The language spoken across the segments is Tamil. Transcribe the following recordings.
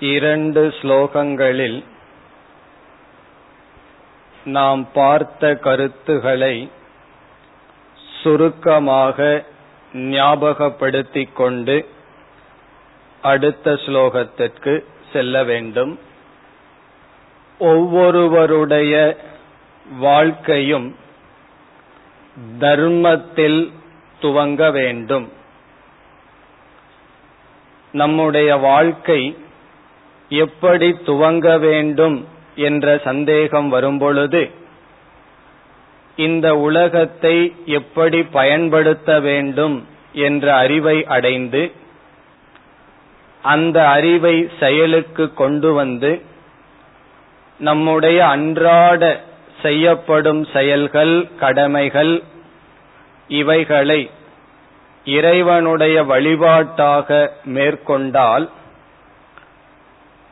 இரண்டு ஸ்லோகங்களில் நாம் பார்த்த கருத்துகளை சுருக்கமாக ஞாபகப்படுத்திக் கொண்டு அடுத்த ஸ்லோகத்திற்கு செல்ல வேண்டும். ஒவ்வொருவருடைய வாழ்க்கையும் தர்மத்தில் துவங்க வேண்டும். நம்முடைய வாழ்க்கை எப்படி துவங்க வேண்டும் என்ற சந்தேகம் வரும்பொழுது இந்த உலகத்தை எப்படி பயன்படுத்த வேண்டும் என்ற அறிவை அடைந்து அந்த அறிவை செயலுக்கு கொண்டு வந்து நம்முடைய அன்றாட செய்யப்படும் செயல்கள் கடமைகள் இவைகளை இறைவனுடைய வழிபாட்டாக மேற்கொண்டால்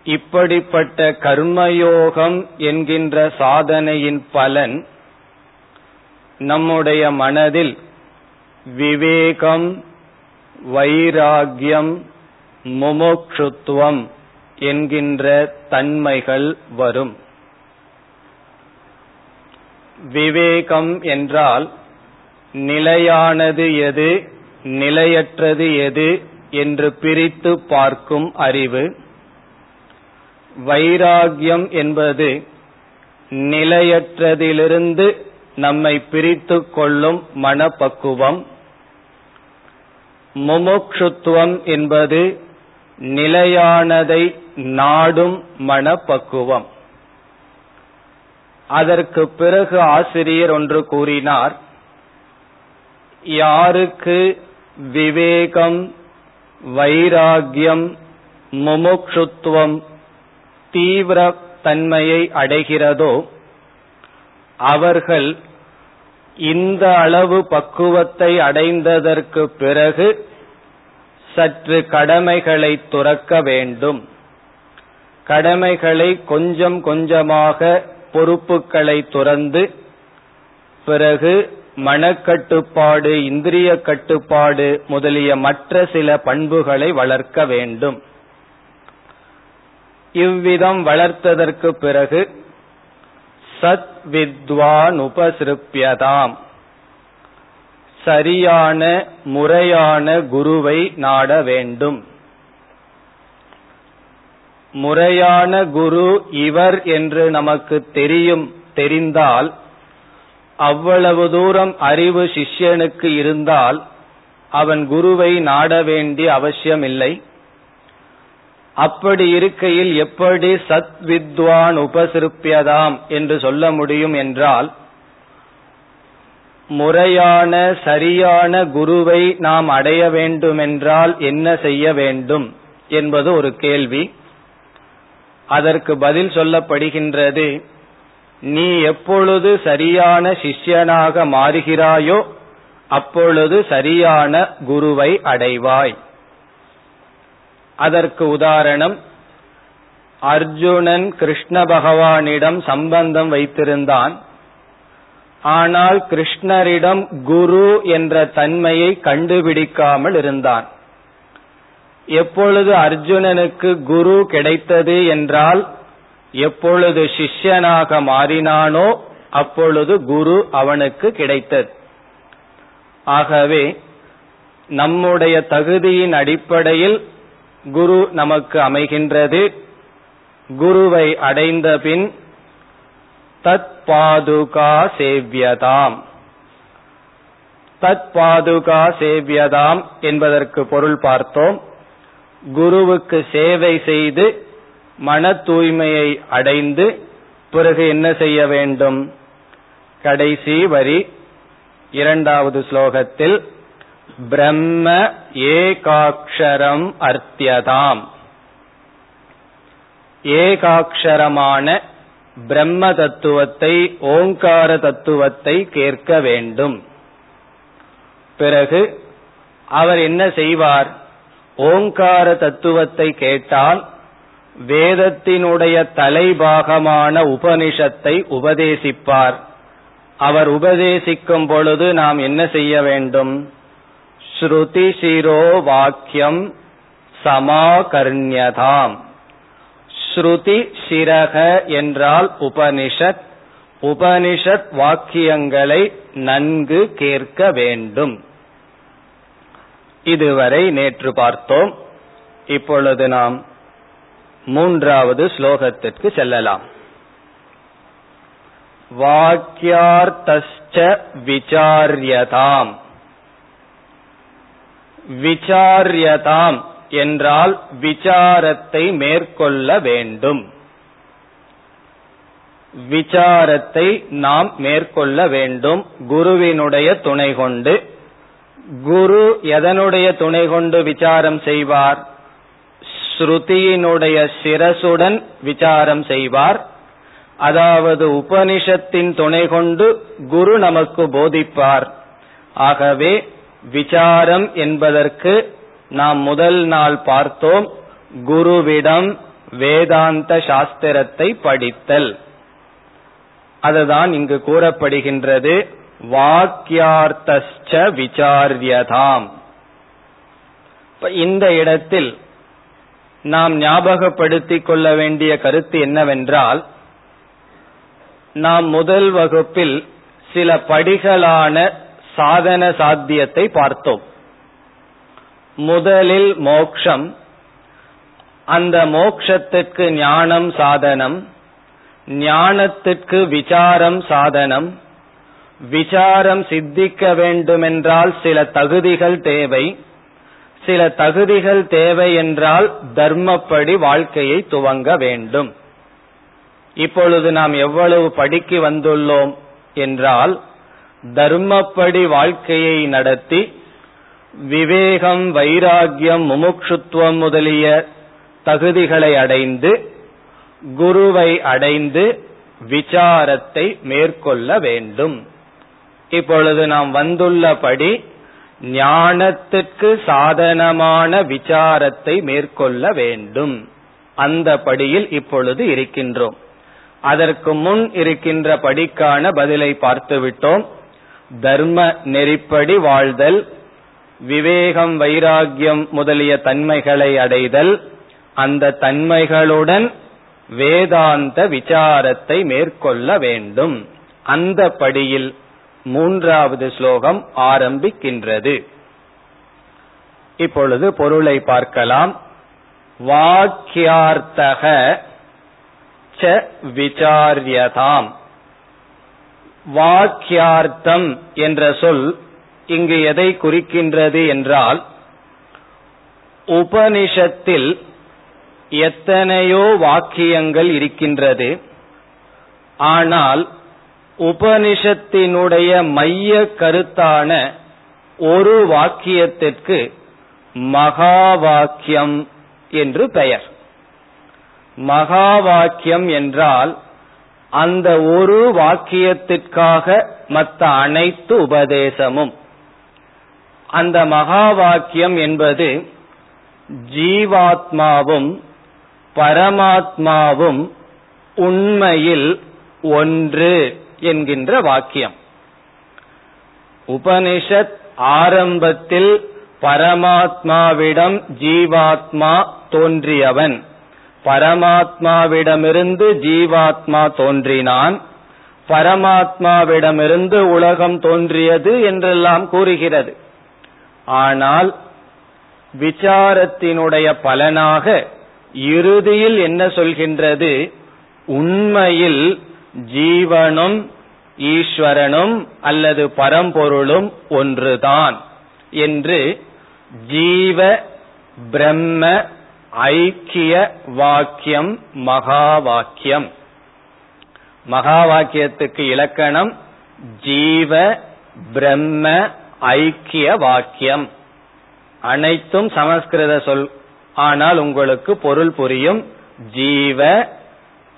இப்படிப்பட்ட கர்மயோகம் என்கின்ற சாதனையின் பலன் நம்முடைய மனதில் விவேகம் வைராகியம் முமோக்ஷுத்துவம் என்கின்ற தன்மைகள் வரும். விவேகம் என்றால் நிலையானது எது நிலையற்றது எது என்று பிரித்து பார்க்கும் அறிவு. வைராகியம் என்பது நிலையற்றதிலிருந்து நம்மை பிரித்து கொள்ளும் மனப்பக்குவம். முமுட்சுத்துவம் என்பது நிலையானதை நாடும் மனப்பக்குவம். அதற்கு பிறகு ஆசிரியர் ஒன்று கூறினார் யாருக்கு விவேகம் வைராகியம் முமுட்சுத்துவம் தீவிர தன்மையை அடைகிறதோ அவர்கள் இந்த அளவு பக்குவத்தை அடைந்ததற்கு பிறகு சற்று கடமைகளை துறக்க வேண்டும். கடமைகளை கொஞ்சம் கொஞ்சமாக பொறுப்புகளை துறந்து பிறகு மனக்கட்டுப்பாடு இந்திரிய கட்டுப்பாடு முதலிய மற்ற சில பண்புகளை வளர்க்க வேண்டும். இவ்விதம் வளர்த்ததற்கு பிறகு சத் வித்வான் உபசிருப்பியதாம் சரியான முறையான குருவை நாட வேண்டும். முறையான குரு இவர் என்று நமக்கு தெரியும் தெரிந்தால் அவ்வளவு தூரம் அறிவு சிஷ்யனுக்கு இருந்தால் அவன் குருவை நாட வேண்டிய அவசியமில்லை. அப்படி இருக்கையில் எப்படி சத் வித்வான் உபசிருப்பியதாம் என்று சொல்ல முடியும் என்றால் முறையான சரியான குருவை நாம் அடைய வேண்டுமென்றால் என்ன செய்ய வேண்டும் என்பது ஒரு கேள்வி. அதற்கு பதில் சொல்லப்படுகின்றது நீ எப்பொழுது சரியான சிஷ்யனாக மாறுகிறாயோ அப்பொழுது சரியான குருவை அடைவாய். அதற்கு உதாரணம் அர்ஜுனன் கிருஷ்ண பகவானிடம் சம்பந்தம் வைத்திருந்தான். ஆனால் கிருஷ்ணரிடம் குரு என்ற தன்மையை கண்டுபிடிக்காமல் இருந்தான். எப்பொழுது அர்ஜுனனுக்கு குரு கிடைத்தது என்றால் எப்பொழுது சிஷ்யனாக மாறினானோ அப்பொழுது குரு அவனுக்கு கிடைத்தது. ஆகவே நம்முடைய தகுதியின் அடிப்படையில் குரு நமக்கு அமைகின்றது. குருவை அடைந்த பின் தத் பாதுகா சேவியதாம். தத் பாதுகா சேவியதாம் என்பதற்கு பொருள் பார்த்தோம். குருவுக்கு சேவை செய்து மன தூய்மையை அடைந்து பிறகு என்ன செய்ய வேண்டும்? கடைசி வரி இரண்டாவது ஸ்லோகத்தில் பிரம்ம ஏகாட்சரம் அர்த்தியதாம். ஏகாட்சரமான பிரம்ம தத்துவத்தை ஓங்கார தத்துவத்தை கேட்க வேண்டும். பிறகு அவர் என்ன செய்வார்? ஓங்கார தத்துவத்தை கேட்டால் வேதத்தினுடைய தலைபாகமான உபனிஷத்தை உபதேசிப்பார். அவர் உபதேசிக்கும் பொழுது நாம் என்ன செய்ய வேண்டும்? ஸ்ருதி சிரோ வாக்கியம் சமாகர்ணியதாம். ஸ்ருதி சிரக என்றால் உபனிஷத் உபனிஷத் வாக்கியங்களை நன்கு கேட்க வேண்டும். இதுவரை நேற்று பார்த்தோம். இப்பொழுது நாம் மூன்றாவது ஸ்லோகத்திற்கு செல்லலாம். வாக்கியார்த்தச்ச விசாரியதாம். விசாரியதாம் என்றால் விசாரத்தை மேற்கொள்ள வேண்டும். விசாரத்தை நாம் மேற்கொள்ள வேண்டும். குருவினுடைய துணை கொண்டு. குரு எதனுடைய துணை கொண்டு விசாரம் செய்வார்? ஸ்ருதியினுடைய சிரசுடன் விசாரம் செய்வார். அதாவது உபனிஷத்தின் துணை கொண்டு குரு நமக்கு போதிப்பார். ஆகவே விசாரம் என்பதற்கு நாம் முதல் நாள் பார்த்தோம் குருவிடம் வேதாந்த சாஸ்திரத்தை படித்தல். அதுதான் இங்கு கூறப்படுகின்றது வாக்கியார்த்த விசாரியதாம். இந்த இடத்தில் நாம் ஞாபகப்படுத்திக் கொள்ள வேண்டிய கருத்து என்னவென்றால் நாம் முதல் வகுப்பில் சில படிகளான சாதன சாத்தியத்தை பார்த்தோம். முதலில் மோக்ஷம். அந்த மோக்ஷத்திற்கு ஞானம் சாதனம். ஞானத்திற்கு விசாரம் சாதனம். விசாரம் சித்திக்க வேண்டுமென்றால் சில தகுதிகள் தேவை. சில தகுதிகள் தேவை என்றால் தர்மப்படி வாழ்க்கையை துவங்க வேண்டும். இப்பொழுது நாம் எவ்வளவு படிக்கு வந்துள்ளோம் என்றால் தர்மப்படி வாழ்க்கையை நடத்தி விவேகம் வைராகியம் முமுட்சுத்துவம் முதலிய தகுதிகளை அடைந்து குருவை அடைந்து விசாரத்தை மேற்கொள்ள வேண்டும். இப்பொழுது நாம் வந்துள்ளபடி ஞானத்துக்கு சாதனமான விசாரத்தை மேற்கொள்ள வேண்டும். அந்த படியில் இப்பொழுது இருக்கின்றோம். அதற்கு முன் இருக்கின்ற படிக்கான பதிலை பார்த்துவிட்டோம். தர்ம நெறிப்படி வாழ்தல் விவேகம் வைராகியம் முதலிய தன்மைகளை அடைதல் அந்த தன்மைகளுடன் வேதாந்த விசாரத்தை மேற்கொள்ள வேண்டும். அந்த படியில் மூன்றாவது ஸ்லோகம் ஆரம்பிக்கின்றது. இப்பொழுது பொருளை பார்க்கலாம். வாக்கியார்த்தக ச விசாரியதாம். வாக்கியார்த்தம் என்ற சொல் இங்கு எதை குறிக்கின்றது என்றால் உபனிஷத்தில் எத்தனையோ வாக்கியங்கள் இருக்கின்றது. ஆனால் உபனிஷத்தினுடைய மைய கருத்தான ஒரு வாக்கியத்திற்கு மகா வாக்கியம் என்று பெயர். மகா வாக்கியம் என்றால் அந்த ஒரு வாக்கியத்திற்காக மற்ற அனைத்து உபதேசமும். அந்த மகா வாக்கியம் என்பது ஜீவாத்மாவும் பரமாத்மாவும் உண்மையில் ஒன்று என்கின்ற வாக்கியம். உபனிஷத் ஆரம்பத்தில் பரமாத்மாவிடம் ஜீவாத்மா தோன்றியவன். பரமாத்மாவிடமிருந்து ஜீவாத்மா தோன்றினான். பரமாத்மாவிடமிருந்து உலகம் தோன்றியது என்றெல்லாம் கூறுகிறது. ஆனால் விசாரத்தினுடைய பலனாக இறுதியில் என்ன சொல்கின்றது? உண்மையில் ஜீவனும் ஈஸ்வரனும் அல்லது பரம்பொருளும் ஒன்றுதான் என்று ஜீவ பிரம்ம ஐக்கிய வாக்கியம் மகா வாக்கியம் மகா வாக்கியத்துக்கு இலக்கணம் ஜீவ பிரம்ம ஐக்கிய வாக்கியம். அனைத்தும் சமஸ்கிருத சொல். ஆனால் உங்களுக்கு பொருள் புரியும் ஜீவ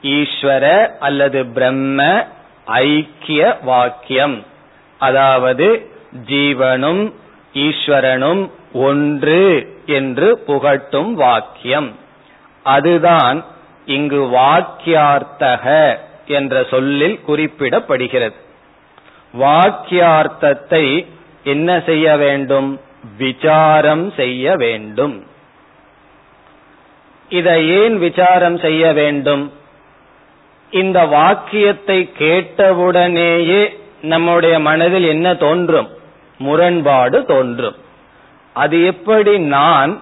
ஈஸ்வர அல்லது பிரம்ம ஐக்கிய வாக்கியம். அதாவது ஜீவனும் ஈஸ்வரனும் ஒன்று. என்று புகட்டும் வாக்கியம். அதுதான் இங்கு வாக்கியார்த்தக என்ற சொல்லில் குறிப்பிடப்படுகிறது. வாக்கியார்த்தத்தை என்ன செய்ய வேண்டும்? விசாரம் செய்ய வேண்டும். இதை ஏன் விசாரம் செய்ய வேண்டும்? இந்த வாக்கியத்தை கேட்டவுடனேயே நம்முடைய மனதில் என்ன தோன்றும்? முரண்பாடு தோன்றும். அது எப்படி நான்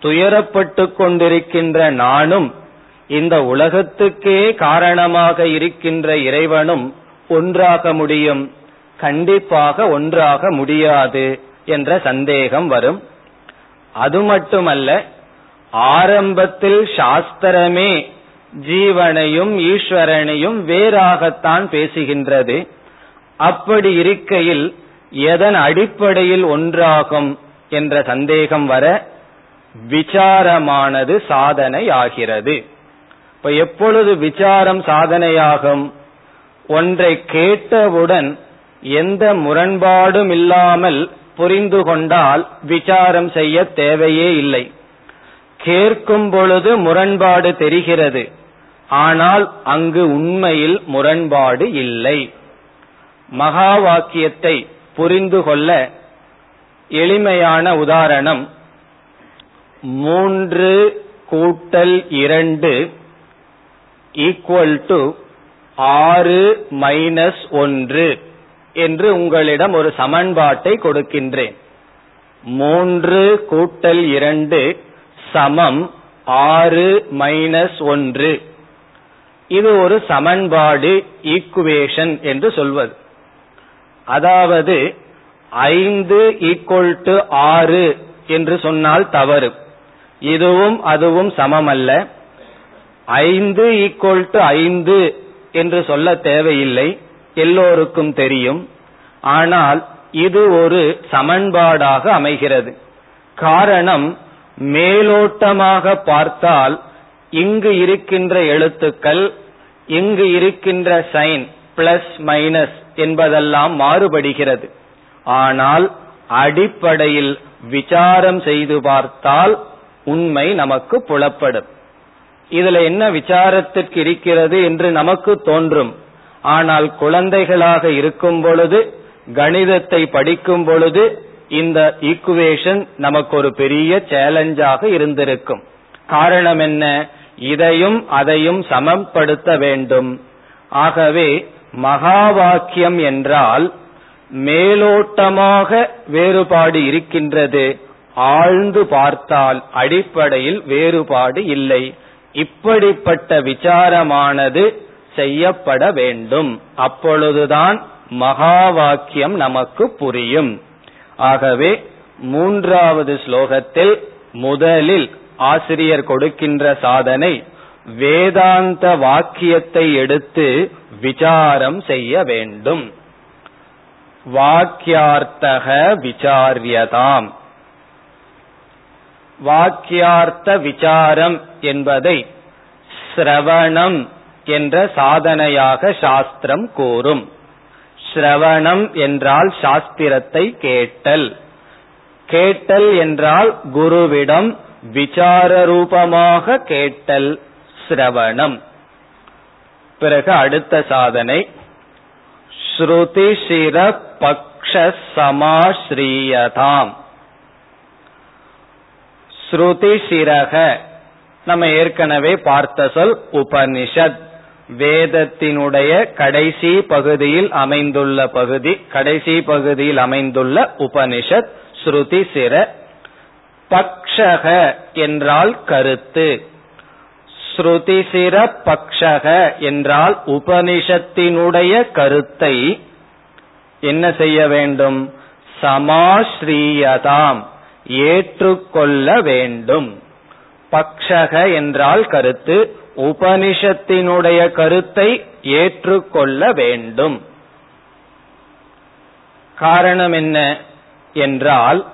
துயரப்பட்டு கொண்டிருக்கின்ற நானும் இந்த உலகத்துக்கே காரணமாக இருக்கின்ற இறைவனும் ஒன்றாக முடியும். கண்டிப்பாக ஒன்றாக முடியாது என்ற சந்தேகம் வரும். அது மட்டுமல்ல ஆரம்பத்தில் சாஸ்திரமே ஜீவனையும் ஈஸ்வரனையும் வேறாகத்தான் பேசுகின்றது. அப்படி இருக்கையில் எதன் அடிப்படையில் ஒன்றாகும்? என்ற சந்தேகம் வர விசாரமானது சாதனையாகிறது. இப்ப எப்பொழுது விசாரம் சாதனையாகும்? ஒன்றை கேட்டவுடன் எந்த முரண்பாடும் இல்லாமல் புரிந்து கொண்டால் விசாரம் செய்ய தேவையே இல்லை. கேட்கும் பொழுது முரண்பாடு தெரிகிறது. ஆனால் அங்கு உண்மையில் முரண்பாடு இல்லை. மகா வாக்கியத்தை புரிந்து கொள்ள எளிமையான உதாரணம். மூன்று கூட்டல் இரண்டு ஈக்குவல் டு ஆறு மைனஸ் ஒன்று என்று உங்களிடம் ஒரு சமன்பாட்டை கொடுக்கின்றேன். மூன்று கூட்டல் இரண்டு சமம் ஆறு மைனஸ் ஒன்று. இது ஒரு சமன்பாடு ஈக்குவேஷன் என்று சொல்வது. அதாவது ஐந்து ஈக்குவல் டு ஆறு என்று சொன்னால் தவறு. இதுவும் அதுவும் சமம் அல்ல ஐந்து ஈக்குவல் டு ஐந்து என்று சொல்ல தேவையில்லை. எல்லோருக்கும் தெரியும். ஆனால் இது ஒரு சமன்பாடாக அமைகிறது. காரணம் மேலோட்டமாக பார்த்தால் இங்கு இருக்கின்ற எழுத்துக்கள் இங்கு இருக்கின்ற சைன் பிளஸ் மைனஸ் என்பதெல்லாம் மாறுபடுகிறது. ஆனால் அடிப்படையில் விசாரம் செய்து பார்த்தால் உண்மை நமக்கு புலப்படும். இதுல என்ன விசாரத்திற்கு இருக்கிறது என்று நமக்கு தோன்றும். ஆனால் குழந்தைகளாக இருக்கும் பொழுது கணிதத்தை படிக்கும் பொழுது இந்த ஈக்குவேஷன் நமக்கு ஒரு பெரிய சேலஞ்சாக இருந்திருக்கும். காரணம் என்ன? இதையும் அதையும் சமப்படுத்த வேண்டும். ஆகவே மகா வாக்கியம் என்றால் மேலோட்டமாக வேறுபாடு இருக்கின்றது. ஆழ்ந்து பார்த்தால் அடிப்படையில் வேறுபாடு இல்லை. இப்படிப்பட்ட விசாரமானது செய்யப்பட வேண்டும். அப்பொழுதுதான் மகா வாக்கியம் நமக்கு புரியும். ஆகவே மூன்றாவது ஸ்லோகத்தில் முதலில் ஆசிரியர் கொடுக்கின்ற சாதனை வேதாந்த வாக்கியத்தை எடுத்து விசாரம் செய்ய வேண்டும். வாக்கியார்த்தக விசாரியதாம். வாக்கியார்த்த விசாரம் என்பதை ஸ்ரவணம் என்ற சாதனையாக சாஸ்திரம் கூறும். ஸ்ரவணம் என்றால் சாஸ்திரத்தை கேட்டல். கேட்டல் என்றால் குருவிடம் விசார ரூபமாக கேட்டல் ஸ்ரவணம். பிறகு அடுத்த சாதனை. ஸ்ருதி சிர பக்ஷ சமாஸ்ரீயதாம் ஸ்ருதி சிரக நம்ம ஏற்கனவே பார்த்த சொல் உபனிஷத். வேதத்தினுடைய கடைசி பகுதியில் அமைந்துள்ள பகுதி கடைசி பகுதியில் அமைந்துள்ள உபனிஷத் ஸ்ருதி சிர பக்ஷக என்றால் கருத்து. ஸ்ருதி சிர பக்ஷக என்றால் உபனிஷத்தினுடைய கருத்தை என்ன செய்ய வேண்டும்? சமாஸ்ரீயதாம். ஏற்றுக்கொள்ள வேண்டும். பக்ஷக என்றால் கருத்து. உபனிஷத்தினுடைய கருத்தை ஏற்றுக்கொள்ள வேண்டும். காரணம் என்ன என்றால்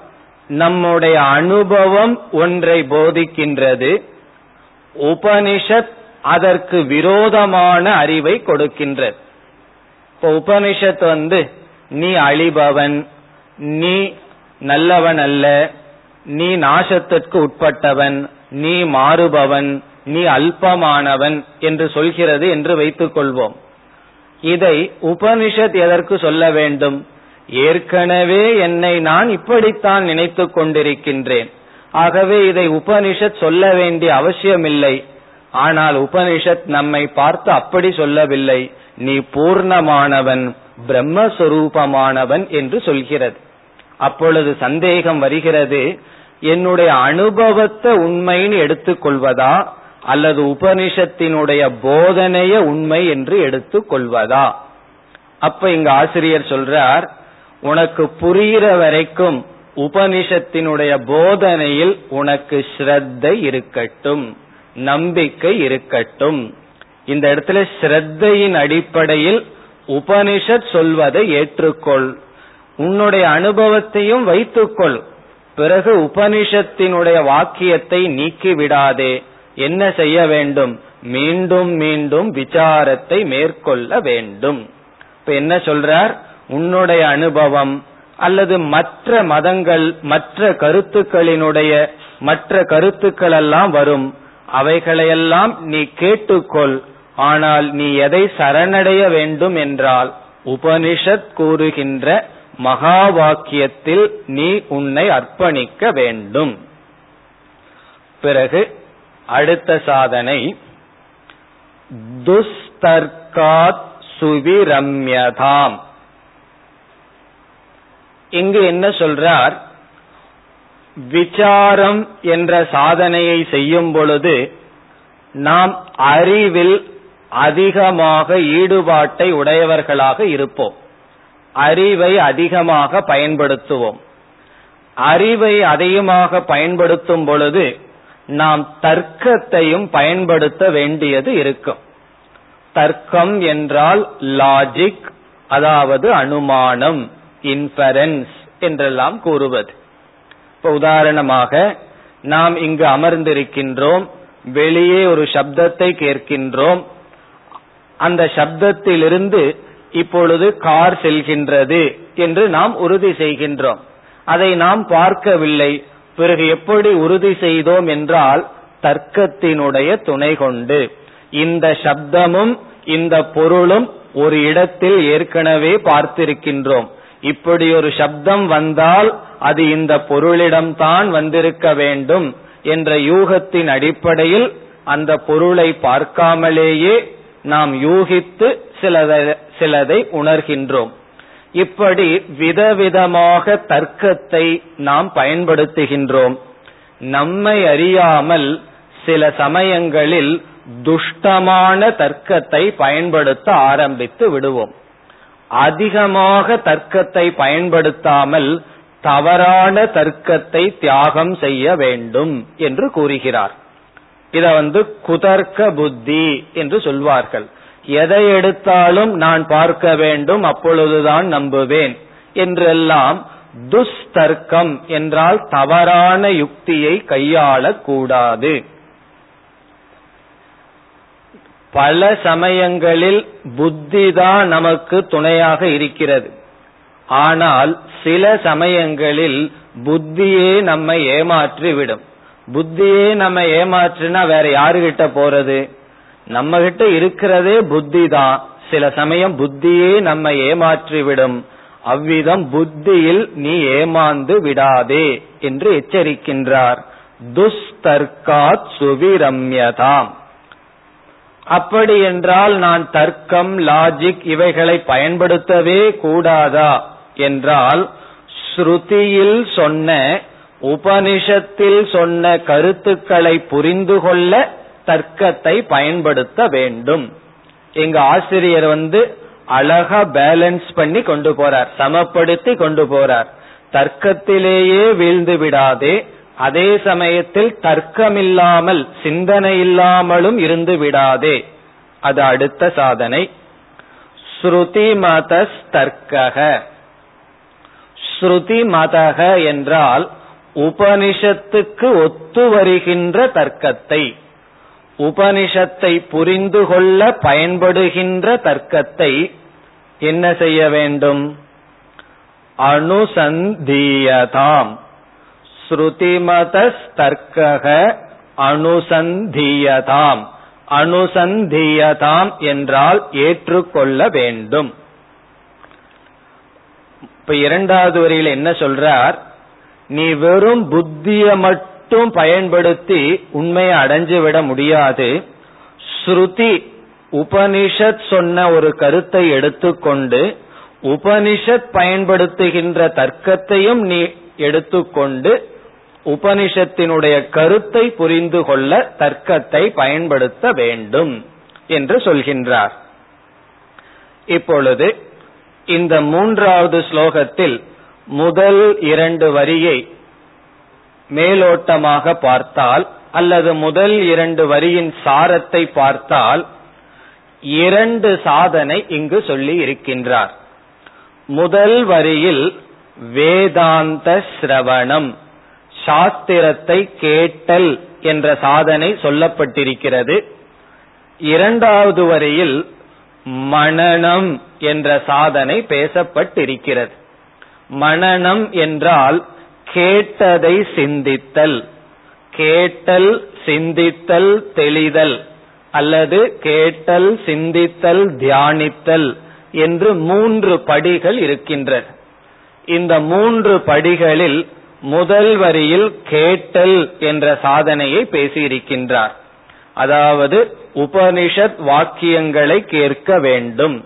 நம்முடைய அனுபவம் ஒன்றை போதிக்கின்றது. உபனிஷத் அதற்கு விரோதமான அறிவை கொடுக்கின்றது. இப்போ உபனிஷத் வந்து நீ அழிபவன் நீ நல்லவன் அல்ல நீ நாசத்திற்கு உட்பட்டவன் நீ மாறுபவன் நீ அல்பமானவன் என்று சொல்கிறது என்று வைத்துக் கொள்வோம். இதை உபனிஷத் எதற்கு சொல்ல வேண்டும்? ஏற்கனவே என்னை நான் இப்படித்தான் நினைத்துக் கொண்டிருக்கின்றேன். ஆகவே இதை உபனிஷத் சொல்ல வேண்டிய அவசியமில்லை. ஆனால் உபனிஷத் நம்மை பார்த்து அப்படி சொல்லவில்லை. நீ பூர்ணமானவன் பிரம்மஸ்வரூபமானவன் என்று சொல்கிறது. அப்பொழுது சந்தேகம் வருகிறது என்னுடைய அனுபவத்தை உண்மைன்னு எடுத்துக்கொள்வதா அல்லது உபனிஷத்தினுடைய போதனைய உண்மை என்று எடுத்துக்கொள்வதா? அப்ப இங்க ஆசிரியர் சொல்றார் உனக்கு புரிகிற வரைக்கும் உபனிஷத்தினுடைய போதனையில் உனக்கு ஸ்ரத்தை இருக்கட்டும் நம்பிக்கை இருக்கட்டும். இந்த இடத்துல ஸ்ரத்தையின் அடிப்படையில் உபனிஷத் சொல்வதை ஏற்றுக்கொள். உன்னுடைய அனுபவத்தையும் வைத்துக்கொள். பிறகு உபனிஷத்தினுடைய வாக்கியத்தை நீக்கி விடாதே என்ன செய்ய வேண்டும்? மீண்டும் மீண்டும் விசாரத்தை மேற்கொள்ள வேண்டும். இப்ப என்ன சொல்றார்? உன்னுடைய அனுபவம் அல்லது மற்ற மதங்கள் மற்ற கருத்துக்களினுடைய மற்ற கருத்துக்கள் எல்லாம் வரும். அவைகளையெல்லாம் நீ கேட்டுக்கொள். ஆனால் நீ எதை சரணடைய வேண்டும் என்றால் உபனிஷத் கூறுகின்ற மகா வாக்கியத்தில் நீ உன்னை அர்ப்பணிக்க வேண்டும். பிறகு அடுத்த சாதனை துஸ்தர்காத் சுவிரம்யதாம். இங்கு என்ன சொல்றார்? விசாரம் என்ற சாதனையை செய்யும் பொழுது நாம் அறிவில் அதிகமாக ஈடுபாட்டை உடையவர்களாக இருப்போம். அறிவை அதிகமாக பயன்படுத்துவோம். அறிவை அதிகமாக பயன்படுத்தும் பொழுது நாம் தர்க்கத்தையும் பயன்படுத்த வேண்டியது இருக்கும். தர்க்கம் என்றால் லாஜிக் அதாவது அனுமானம் இன்ஃபரன்ஸ் என்றெல்லாம் கூறுவது. இப்ப உதாரணமாக நாம் இங்கு அமர்ந்திருக்கின்றோம் வெளியே ஒரு சப்தத்தை கேட்கின்றோம் அந்த சப்தத்திலிருந்து இப்பொழுது கார் செல்கின்றது என்று நாம் உறுதி செய்கின்றோம். அதை நாம் பார்க்கவில்லை. பிறகு எப்படி உறுதி செய்தோம் என்றால் தர்க்கத்தினுடைய துணை கொண்டு. இந்த சப்தமும் இந்த பொருளும் ஒரு இடத்தில் ஏற்கனவே பார்த்திருக்கின்றோம். இப்படி ஒரு சப்தம் வந்தால் அது இந்த பொருளிடம்தான் வந்திருக்க வேண்டும் என்ற யூகத்தின் அடிப்படையில் அந்த பொருளை பார்க்காமலேயே நாம் யூகித்து சிலதை சிலதை உணர்கின்றோம். இப்படி விதவிதமாக தர்க்கத்தை நாம் பயன்படுத்துகின்றோம். நம்மை அறியாமல் சில சமயங்களில் துஷ்டமான தர்க்கத்தை பயன்படுத்த ஆரம்பித்து விடுவோம். அதிகமாக தர்க்கத்தை பயன்படுத்தாமல் தவறான தர்க்கத்தை தியாகம் செய்ய வேண்டும் என்று கூறுகிறார். இத வந்து குதர்க்க புத்தி என்று சொல்வார்கள். எதை எடுத்தாலும் நான் பார்க்க வேண்டும் அப்பொழுதுதான் நம்புவேன் என்றெல்லாம் துஸ்தர்க்கம் என்றால் தவறான யுக்தியை கையாளக்கூடாது. பல சமயங்களில் புத்தி தான் நமக்கு துணையாக இருக்கிறது. ஆனால் சில சமயங்களில் புத்தியே நம்மை ஏமாற்றி விடும் புத்தியே நம்ம ஏமாற்றினா வேற யாருகிட்ட போறது? நம்ம கிட்ட இருக்கிறதே புத்தி தான் சில சமயம் புத்தியே நம்ம ஏமாற்றி விடும் அவ்விதம் புத்தியில் நீ ஏமாந்து விடாதே என்று எச்சரிக்கின்றார். துஸ்தர்காத் சுவிரம்யதாம். அப்படி என்றால் நான் தர்க்கம் லாஜிக் இவைகளை பயன்படுத்தவே கூடாதா? என்றால் ஸ்ருதியில் சொன்ன உபனிஷத்தில் சொன்ன கருத்துக்களை புரிந்து கொள்ள தர்க்கத்தை பயன்படுத்த வேண்டும். எங்க ஆசிரியர் வந்து அழகா பேலன்ஸ் பண்ணி கொண்டு போறார் சமப்படுத்தி கொண்டு போறார். தர்க்கத்திலேயே வீழ்ந்து விடாதே அதே சமயத்தில் தர்க்கமில்லாமல் சிந்தனை இல்லாமலும் இருந்து விடாதே. அது அடுத்த சாதனை. ஸ்ருதி மதஸ்தர்க்கக ஸ்ருதி மதக என்றால் உபனிஷத்துக்கு ஒத்து வருகின்ற தர்க்கத்தை உபனிஷத்தை புரிந்து கொள்ள பயன்படுகின்ற தர்க்கத்தை என்ன செய்ய வேண்டும்? அனுசந்தியதாம். ஸ்ருதிமதஸ்தர்க்கக அனுசந்தியதாம். அனுசந்தியதாம் என்றால் ஏற்றுக்கொள்ள வேண்டும். இப்ப இரண்டாவது வரியில் என்ன சொல்றார்? நீ வெறும் புத்திய மட்டும் பயன்படுத்தி உண்மையை அடைஞ்சு விட முடியாது. ஸ்ருதி உபனிஷத் சொன்ன ஒரு கருத்தை எடுத்துக்கொண்டு உபனிஷத் பயன்படுத்துகின்ற தர்க்கத்தையும் நீ எடுத்துக்கொண்டு உபனிஷத்தினுடைய கருத்தை புரிந்து கொள்ள தர்க்கத்தை பயன்படுத்த வேண்டும் என்று சொல்கின்றார். இப்பொழுது இந்த மூன்றாவது ஸ்லோகத்தில் முதல் இரண்டு வரியை மேலோட்டமாக பார்த்தால் அல்லது முதல் இரண்டு வரியின் சாரத்தை பார்த்தால் இரண்டு சாதனை இங்கு சொல்லி இருக்கின்றார். முதல் வரியில் வேதாந்த சிரவணம் சாஸ்திரத்தை கேட்டல் என்ற சாதனை சொல்லப்பட்டிருக்கிறது. இரண்டாவது வரியில் மனநம் என்ற சாதனை பேசப்பட்டிருக்கிறது. மனநம் என்றால் கேட்டதை சிந்தித்தல். கேட்டல் சிந்தித்தல் தெளிதல். அல்லது கேட்டல் சிந்தித்தல் தியானித்தல் என்று மூன்று படிகள் இருக்கின்றன. இந்த மூன்று படிகளில் முதல் வரியில் கேட்டல் என்ற சாதனையை பேசியிருக்கின்றார். அதாவது உபனிஷத் வாக்கியங்களை கேட்க வேண்டும்.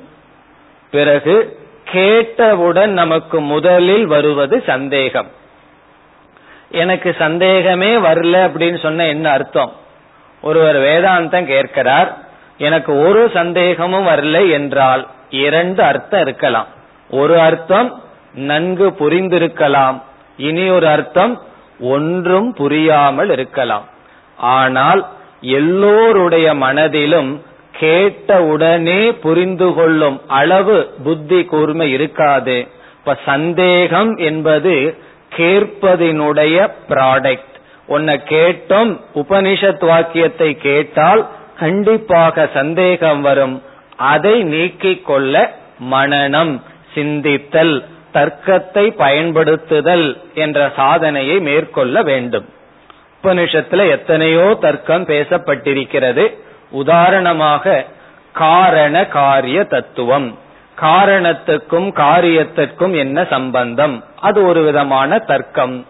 பிறகு கேட்டவுடன் நமக்கு முதலில் வருவது சந்தேகம். எனக்கு சந்தேகமே வரல அப்படின்னு சொன்ன என்ன அர்த்தம்? ஒருவர் வேதாந்தம் கேட்கிறார் எனக்கு ஒரு சந்தேகமும் வரல என்றால் இரண்டு அர்த்தம் இருக்கலாம். ஒரு அர்த்தம் நன்கு புரிந்திருக்கலாம் இனி ஒரு அர்த்தம் ஒன்றும் புரியாமல் இருக்கலாம். ஆனால் எல்லோருடைய மனதிலும் கேட்டவுடனே புரிந்து கொள்ளும் அளவு புத்தி கூர்மை இருக்காது. இப்ப சந்தேகம் என்பது கேட்பதினுடைய ப்ராடக்ட் உன்னை கேட்டோம் உபனிஷத் வாக்கியத்தை கேட்டால் கண்டிப்பாக சந்தேகம் வரும். அதை நீக்கிக் கொள்ள மனநம் சிந்தித்தல் தர்க்கத்தை பயன்படுத்துதல் என்ற சாதனையை மேற்கொள்ள வேண்டும். உபனிஷத்துல எத்தனையோ தர்க்கம் பேசப்பட்டிருக்கிறது. உதாரணமாக காரண காரிய தத்துவம். காரணத்துக்கும் காரியத்திற்கும் என்ன சம்பந்தம்? அது ஒரு விதமான தர்க்கம்.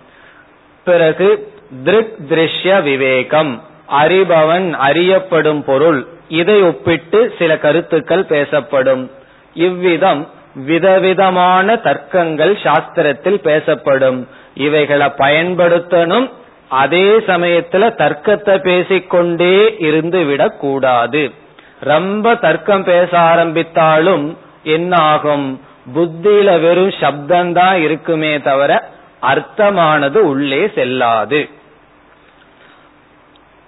பிறகு திருக் திருஷ்ய விவேகம். அறிபவன் அறியப்படும் பொருள். இதை ஒப்பிட்டு சில கருத்துக்கள் பேசப்படும். இவ்விதம் விதவிதமான தர்க்கங்கள் சாஸ்திரத்தில் பேசப்படும். இவைகளை பயன்படுத்தணும் அதே சமயத்துல தர்க்கத்தை பேசிக்கொண்டே இருந்து விடக்கூடாது ரொம்ப தர்க்கம் பேச ஆரம்பித்தாலும் என்ன ஆகும் புத்தியில வெறும் சப்தம்தான் இருக்குமே தவிர அர்த்தமானது உள்ளே செல்லாது.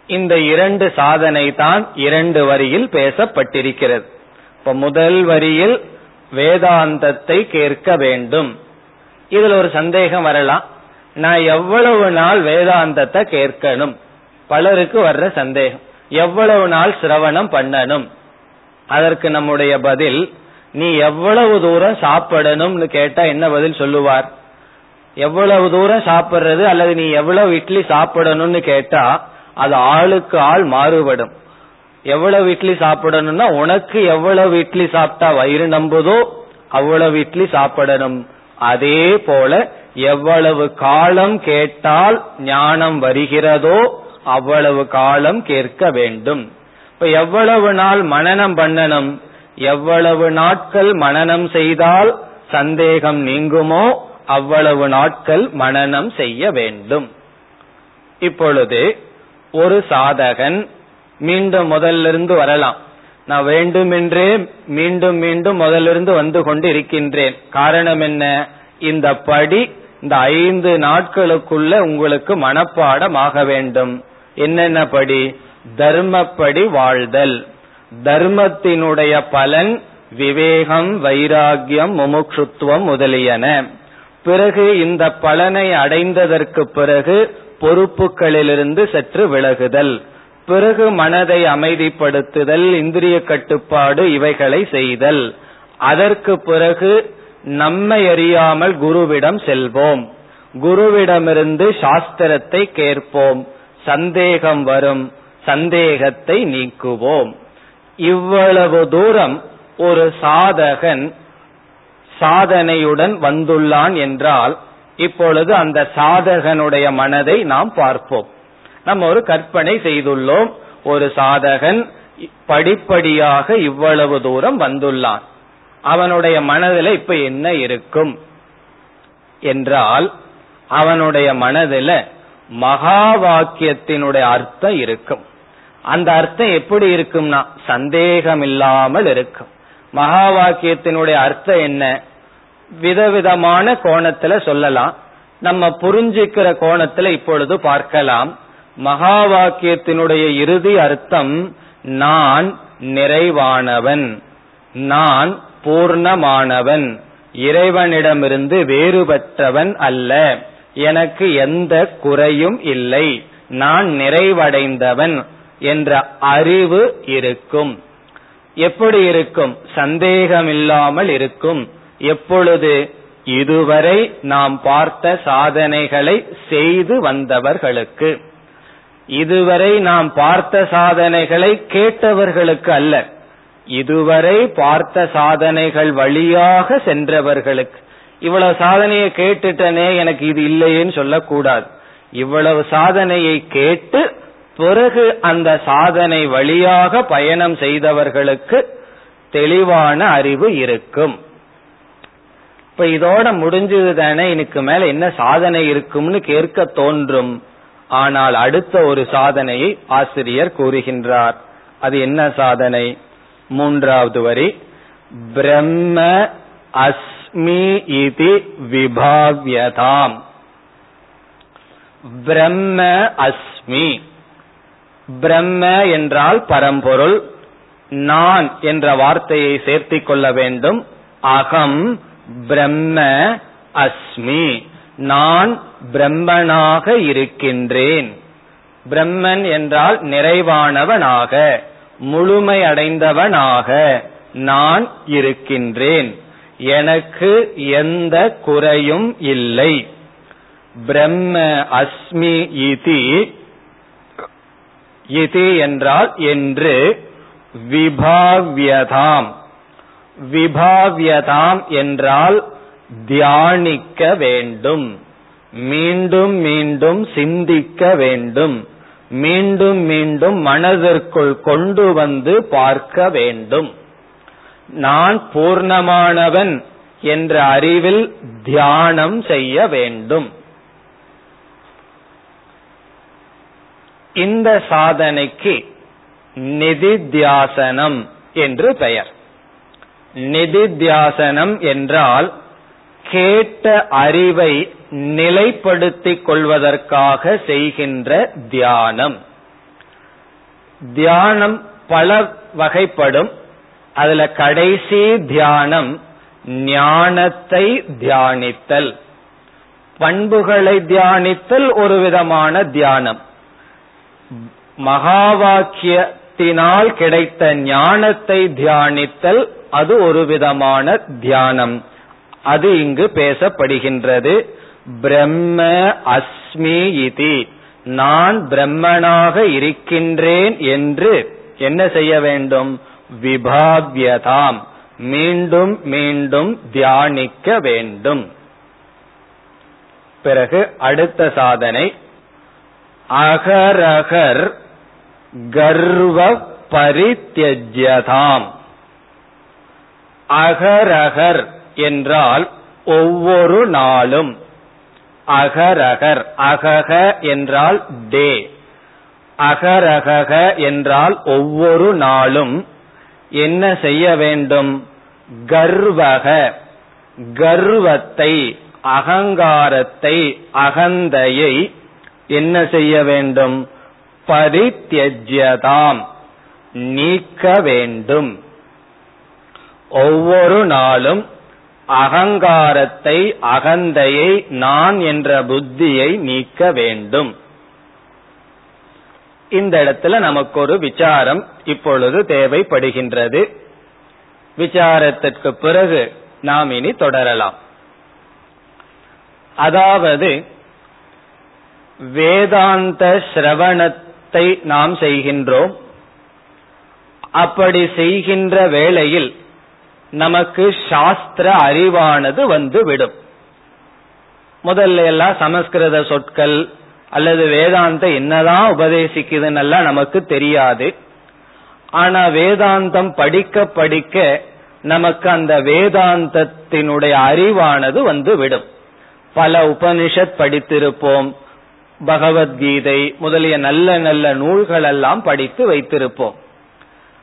இந்த இரண்டு சாதனை தான் இரண்டு வரியில் பேசப்பட்டிருக்கிறது. இப்ப முதல் வரியில் வேதாந்தத்தை கேட்க வேண்டும். இதுல ஒரு சந்தேகம் வரலாம். நான் எவ்வளவு நாள் வேதாந்தத்தை கேட்கணும்? பலருக்கு வர்ற சந்தேகம். எவ்வளவு நாள் சிரவணம் பண்ணணும்? அதற்கு நம்முடைய பதில் நீ எவ்வளவு தூரம் சாப்பிடணும்னு கேட்டா என்ன பதில் சொல்லுவார்? எவ்வளவு தூரம் சாப்பிடுறது அல்லது நீ எவ்வளவு இட்லி சாப்பிடணும்னு கேட்டா அது ஆளுக்கு ஆள் மாறுபடும். எவ்வளவு இட்லி சாப்பிடணும்னா உனக்கு எவ்வளவு இட்லி சாப்பிட்டா வயிறு நம்புதோ அவ்வளவு இட்லி சாப்பிடணும். அதே போல எவ்வளவு காலம் கேட்டால் ஞானம் வருகிறதோ அவ்வளவு காலம் கேட்க வேண்டும். இப்ப எவ்வளவு நாள் மனநம் பண்ணணும்? எவ்வளவு நாட்கள் மனநம் செய்தால் சந்தேகம் நீங்குமோ? அவ்வளவு நாட்கள் மனநம் செய்ய வேண்டும். இப்பொழுது ஒரு சாதகன் மீண்டும் முதலிருந்து வரலாம். நான் வேண்டுமென்றே மீண்டும் மீண்டும் முதலிருந்து வந்து கொண்டு இருக்கின்றேன் காரணம் என்ன? இந்த படி இந்த ஐந்து நாட்களுக்குள்ள உங்களுக்கு மனப்பாடம் ஆக வேண்டும். என்னென்ன படி தர்மப்படி வாழ்தல். தர்மத்தினுடைய பலன் விவேகம் வைராகியம் முமுட்சுத்துவம் முதலியன. பிறகு இந்த பலனை அடைந்ததற்கு பிறகு பொறுப்புகளிலிருந்து சற்று விலகுதல். பிறகு மனதை அமைதிப்படுத்துதல் இந்திரிய கட்டுப்பாடு இவைகளை செய்தல். அதற்கு பிறகு நம்மை அறியாமல் குருவிடம் செல்வோம். குருவிடமிருந்து சாஸ்திரத்தை கேட்போம். சந்தேகம் வரும். சந்தேகத்தை நீக்குவோம். இவ்வளவு தூரம் ஒரு சாதகன் சாதனையுடன் வந்துள்ளான் என்றால் இப்பொழுது அந்த சாதகனுடைய மனதை நாம் பார்ப்போம். நம்ம ஒரு கற்பனை செய்துள்ளோம். ஒரு சாதகன் படிப்படியாக இவ்வளவு தூரம் வந்துள்ளான். அவனுடைய மனதில் இப்ப என்ன இருக்கும்? என்றால் அவனுடைய மனதில் மகா வாக்கியத்தினுடைய அர்த்தம் இருக்கும். அந்த அர்த்தம் எப்படி இருக்கும்னா சந்தேகம் இல்லாமல் இருக்கும். மகா வாக்கியத்தினுடைய அர்த்தம் என்ன? விதவிதமான கோணத்துல சொல்லலாம். நம்ம புரிஞ்சுக்கிற கோணத்துல இப்பொழுது பார்க்கலாம். மகா வாக்கியத்தினுடைய இறுதி அர்த்தம் நான் நிறைவானவன். நான் பூர்ணமானவன். இறைவனிடமிருந்து வேறுபட்டவன் அல்ல. எனக்கு எந்த குறையும் இல்லை. நான் நிறைவடைந்தவன் என்ற அறிவு இருக்கும். எப்படி இருக்கும்? சந்தேகமில்லாமல் இருக்கும். எப்பொழுது? இதுவரை நாம் பார்த்த சாதனைகளை செய்து வந்தவர்களுக்கு. இதுவரை நாம் பார்த்த சாதனைகளை கேட்டவர்களுக்கு அல்ல. இதுவரை பார்த்த சாதனைகள் வழியாக சென்றவர்களுக்கு இவ்வளவு சாதனையை கேட்டுட்டனே எனக்கு இது இல்லையேன்னு சொல்லக்கூடாது. இவ்வளவு சாதனையை கேட்டு பிறகு அந்த சாதனை வழியாக பயணம் செய்தவர்களுக்கு தெளிவான அறிவு இருக்கும். இப்ப இதோட முடிஞ்சது தானே எனக்கு மேல என்ன சாதனை இருக்கும்னு கேட்க தோன்றும். ஆனால் அடுத்த ஒரு சாதனையை ஆசிரியர் கூறுகின்றார். அது என்ன சாதனை? மூன்றாவது வரி. பிரம்ம அஸ்மி இது விபாவியதாம். பிரம்ம அஸ்மி. பிரம்ம என்றால் பரம்பொருள். நான் என்ற வார்த்தையை சேர்த்திக் கொள்ள வேண்டும். அகம் பிரம்ம அஸ்மி. நான் பிரம்மனாக இருக்கின்றேன். பிரம்மன் என்றால் நிறைவானவனாக. முழுமை அடைந்தவனாக நான் இருக்கின்றேன். எனக்கு எந்த குறையும் இல்லை. பிரம்ம அஸ்மி இதி. இது என்றால் என்று விபாவியதாம். விபாவியதாம் என்றால் தியானிக்க வேண்டும். மீண்டும் மீண்டும் சிந்திக்க வேண்டும். மீண்டும் மீண்டும் மனதிற்குள் கொண்டு வந்து பார்க்க வேண்டும். நான் பூர்ணமானவன் என்ற அறிவில் தியானம் செய்ய வேண்டும். இந்த சாதனைக்கு நிதித்தியாசனம் என்று பெயர். நிதித்தியாசனம் என்றால் கேட்ட அறிவை நிலைப்படுத்திக் கொள்வதற்காக செய்கின்ற தியானம். தியானம் பல வகைப்படும். அதுல கடைசி தியானம் ஞானத்தை தியானித்தல். பண்புகளை தியானித்தல் ஒரு விதமான தியானம். மகா வாக்கியத்தினால் கிடைத்த ஞானத்தை தியானித்தல் அது ஒரு விதமான தியானம். அது இங்கு பேசப்படுகின்றது. பிரம்ம அஸ்மி இதி. நான் பிரம்மனாக இருக்கின்றேன் என்று என்ன செய்ய வேண்டும்? விபாவியதாம். மீண்டும் மீண்டும் தியானிக்க வேண்டும். பிறகு அடுத்த சாதனை. அகரகர் கர்வ பரித்தியஜதாம் அகரகர் என்றால் ஒவ்வொரு நாளும். அகரகர். அகக என்றால் டே. அகரகக என்றால் ஒவ்வொரு நாளும். என்ன செய்ய வேண்டும்? கர்வக. கர்வத்தை அகங்காரத்தை அகந்தையை என்ன செய்ய வேண்டும்? பரித்தியஜ்யதாம். நீக்க வேண்டும். ஒவ்வொரு நாளும் அகங்காரத்தை அகந்தையை நான் என்ற புத்தியை நீக்க வேண்டும். இந்த இடத்துல நமக்கு ஒரு விசாரம் இப்பொழுது தேவைப்படுகின்றது. விசாரத்திற்கு பிறகு நாம் இனி தொடரலாம். அதாவது வேதாந்த சிரவணத்தை நாம் செய்கின்றோம். அப்படி செய்கின்ற வேளையில் நமக்கு சாஸ்திர அறிவானது வந்து விடும். முதல்ல எல்லாம் சமஸ்கிருத சொற்கள் அல்லது வேதாந்த என்னதான் உபதேசிக்குதுன்னு நமக்கு தெரியாது. ஆனா வேதாந்தம் படிக்க படிக்க நமக்கு அந்த வேதாந்தத்தினுடைய அறிவானது வந்து விடும். பல உபனிஷத் படித்திருப்போம் பகவத்கீதை முதலிய நல்ல நல்ல நூல்கள் எல்லாம் படித்து வைத்திருப்போம்.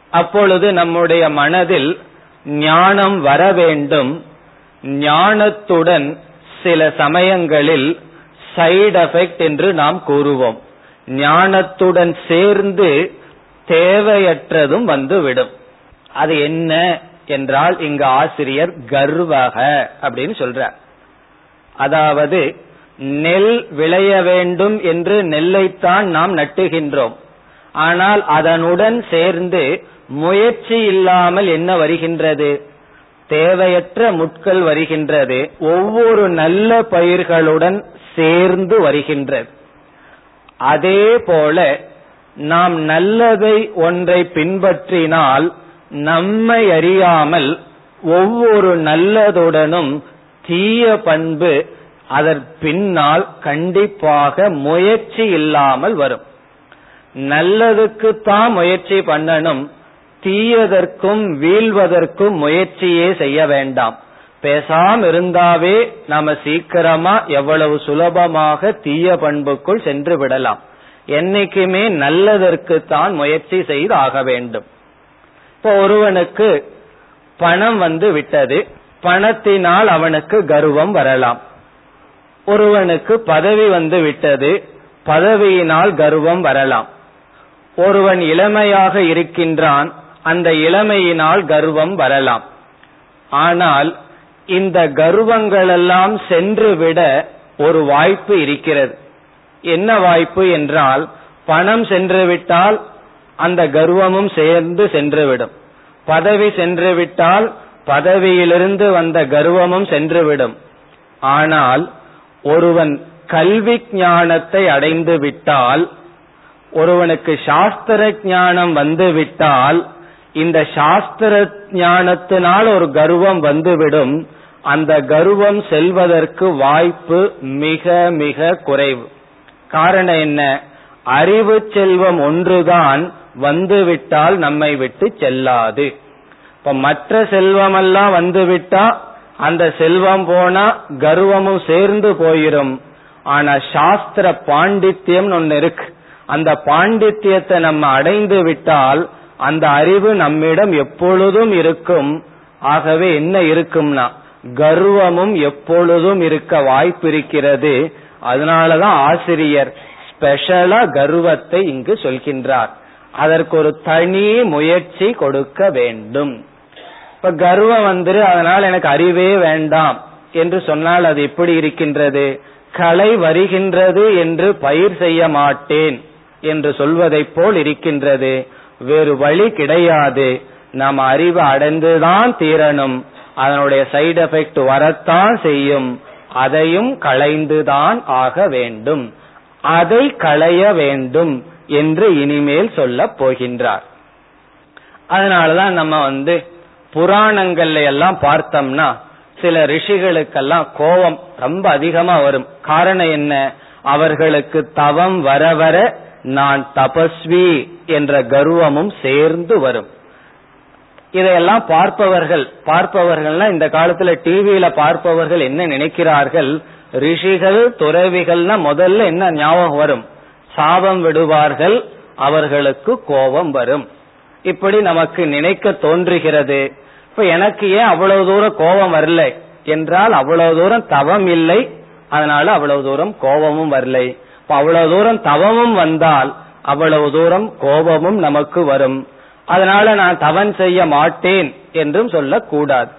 அப்பொழுது நம்முடைய மனதில் ஞானம் வர வேண்டும். ஞானத்துடன் சில சமயங்களில் சைடு எஃபெக்ட் என்று நாம் கூறுவோம். ஞானத்துடன் சேர்ந்து தேவையற்றதும் வந்துவிடும். அது என்ன என்றால் இங்கு ஆசிரியர் கர்வக அப்படின்னு சொல்றார். அதாவது நெல் விளைய வேண்டும் என்று நெல்லைத்தான் நாம் நட்டுகின்றோம். ஆனால் அதனுடன் சேர்ந்து முயற்சி இல்லாமல் என்ன வருகின்றது? தேவையற்ற முட்கள் வருகின்றது. ஒவ்வொரு நல்ல பயிர்களுடன் சேர்ந்து வருகின்றது. அதே போல நாம் நல்லதை ஒன்றை பின்பற்றினால் நம்மை அறியாமல் ஒவ்வொரு நல்லதுடனும் தீய பண்பு அதன் பின்னால் கண்டிப்பாக முயற்சி இல்லாமல் வரும். நல்லதுக்குத்தான் முயற்சி பண்ணணும். தீயதற்கும் வீழ்வதற்கும் முயற்சியே செய்ய வேண்டாம். பேசாம இருந்தாவே நாம சீக்கிரமா எவ்வளவு சுலபமாக தீய பண்புக்குள் சென்று விடலாம். என்னைக்குமே நல்லதற்கு தான் முயற்சி செய்து ஆக வேண்டும். இப்போ ஒருவனுக்கு பணம் வந்து விட்டது பணத்தினால் அவனுக்கு கர்வம் வரலாம். ஒருவனுக்கு பதவி வந்து விட்டது பதவியினால் கர்வம் வரலாம். ஒருவன் இளமையாக இருக்கின்றான் அந்த இளமையினால் கர்வம் வரலாம். ஆனால் இந்த கர்வங்களெல்லாம் சென்றுவிட ஒரு வாய்ப்பு இருக்கிறது. என்ன வாய்ப்பு என்றால் பணம் சென்றுவிட்டால் அந்த கர்வமும் சேர்ந்து சென்றுவிடும். பதவி சென்றுவிட்டால் பதவியிலிருந்து வந்த கர்வமும் சென்றுவிடும். ஆனால் ஒருவன் கல்வி ஞானத்தை அடைந்து விட்டால் ஒருவனுக்கு சாஸ்திர ஞானம் வந்து விட்டால் இந்த சாஸ்திர ஞானத்தினால் ஒரு கர்வம் வந்துவிடும். அந்த கர்வம் செல்வதற்கு வாய்ப்பு மிக மிக குறைவு. காரணம் என்ன? அறிவு செல்வம் ஒன்றுதான் வந்துவிட்டால் நம்மை விட்டு செல்லாது. இப்ப மற்ற செல்வமெல்லாம் வந்துவிட்டா அந்த செல்வம் போனா கர்வமும் சேர்ந்து போயிரும். ஆனா சாஸ்திர பாண்டித்யம் ஒன்னு இருக்கு. அந்த பாண்டித்யத்தை நம்ம அடைந்து விட்டால் அந்த அறிவு நம்மிடம் எப்பொழுதும் இருக்கும். ஆகவே என்ன இருக்கும்னா கர்வமும் எப்பொழுதும் இருக்க வாய்ப்பு இருக்கிறது அதனாலதான் ஆசிரியர் ஸ்பெஷலா கர்வத்தை இங்கு சொல்கின்றார். அதற்கு ஒரு தனி முயற்சி கொடுக்க வேண்டும். இப்ப கர்வம் வந்துரு அதனால் எனக்கு அறிவே வேண்டாம். என்று சொன்னால் அது எப்படி இருக்கின்றது? களை வருகின்றது என்று பயிர் செய்ய மாட்டேன் என்று சொல்வதைப் போல் இருக்கின்றது. வேறு வழி கிடையாது. நாம் அறிவு அடைந்துதான் தீரணும். அதனுடைய சைடு எஃபெக்ட் வரத்தான் செய்யும். அதையும் களைந்துதான் ஆக வேண்டும். அதை களைய வேண்டும் என்று இனிமேல் சொல்ல போகின்றார். அதனாலதான் நம்ம வந்து புராணங்கள்ல எல்லாம் பார்த்தோம்னா சில ரிஷிகளுக்கெல்லாம் கோபம் ரொம்ப அதிகமா வரும். காரணம் என்ன? அவர்களுக்கு தவம் வர வர நான் தபஸ்வி. என்ற கர்வமும் சேர்ந்து வரும். இதையெல்லாம் பார்ப்பவர்கள் பார்ப்பவர்கள்னா இந்த காலத்துல டிவியில பார்ப்பவர்கள் என்ன நினைக்கிறார்கள்? ரிஷிகள் துறவிகள்னா முதல்ல என்ன ஞாபகம் வரும்? சாபம் விடுவார்கள் அவர்களுக்கு கோபம் வரும். இப்படி நமக்கு நினைக்க தோன்றுகிறது. இப்ப எனக்கு ஏன் அவ்வளவு தூரம் கோபம் வரல? என்றால் அவ்வளவு தூரம் தவம் இல்லை. அதனால அவ்வளவு தூரம் கோபமும் வரலை. இப்ப அவ்வளவு தூரம் தவமும் வந்தால் அவ்வளவு தூரம் கோபமும் நமக்கு வரும். அதனால நான் தவன் செய்ய மாட்டேன் என்றும் சொல்லக்கூடாது.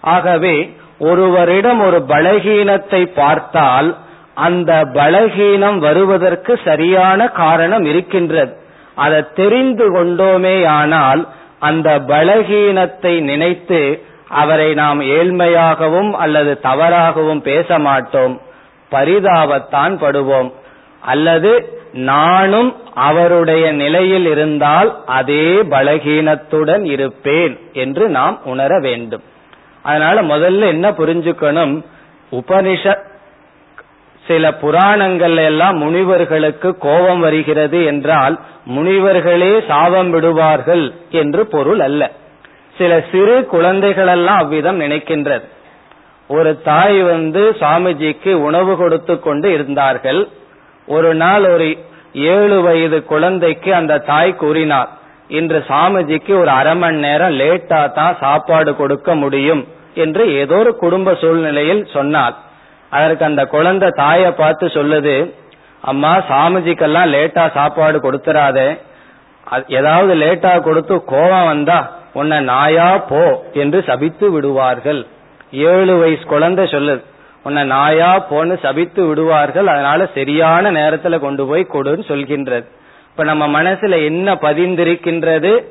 ஆகவே ஒருவரிடம் ஒரு பலகீனத்தை பார்த்தால் அந்த பலகீனம் வருவதற்கு சரியான காரணம் இருக்கின்றது. அதை தெரிந்து கொண்டோமேயானால் அந்த பலகீனத்தை நினைத்து அவரை நாம் ஏழ்மையாகவும் அல்லது தவறாகவும் பேச மாட்டோம். பரிதாபத்தான் படுவோம். அல்லது நானும் அவருடைய நிலையில் இருந்தால் அதே பலகீனத்துடன் இருப்பேன் என்று நாம் உணர வேண்டும். அதனால முதல்ல என்ன புரிஞ்சுக்கணும்? உபனிஷ சில புராணங்கள் எல்லாம் முனிவர்களுக்கு கோபம் வருகிறது என்றால் முனிவர்களே சாபம் விடுவார்கள் என்று பொருள் அல்ல. சில சிறு குழந்தைகளெல்லாம் அவ்விதம் நினைக்கின்றது. ஒரு தாய் வந்து சுவாமிஜிக்கு உணவு கொடுத்து கொண்டு இருந்தார்கள். ஒரு நாள் ஒரு ஏழு வயது குழந்தைக்கு அந்த தாய் கூறினார் இன்று சாமிஜிக்கு ஒரு அரை மணி நேரம் லேட்டா தான் சாப்பாடு கொடுக்க முடியும் என்று ஏதோ ஒரு குடும்ப சூழ்நிலையில் சொன்னார். அதற்கு அந்த குழந்தை தாயை பார்த்து சொல்லுது அம்மா சாமிஜிக்கெல்லாம் லேட்டா சாப்பாடு கொடுத்துறாதே. ஏதாவது லேட்டா கொடுத்து கோபம் வந்தா உன்னை நாயா போ என்று சபித்து விடுவார்கள். ஏழு வயசு குழந்தை சொல்லுது உன்னை நாயா போன்னு சபித்து விடுவார்கள். அதனால சரியான நேரத்துல கொண்டு போய் கொடுன்னு சொல்கின்றது. இப்ப நம்ம மனசுல என்ன பதிந்திருக்கின்றது?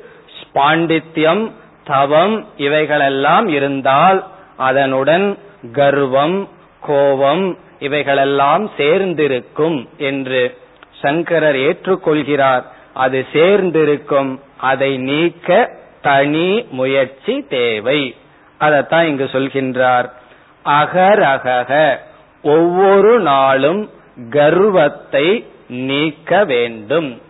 பாண்டித்யம் தவம் இவைகளெல்லாம் இருந்தால் அதனுடன் கர்வம் கோபம் இவைகளெல்லாம் சேர்ந்திருக்கும் என்று சங்கரர் ஏற்றுக்கொள்கிறார். அது சேர்ந்திருக்கும். அதை நீக்க தனி முயற்சி தேவை. அதைத்தான் இங்கு சொல்கின்றார். அகரகக ஒவ்வொரு நாளும் கர்வத்தை நீக்க வேண்டும்.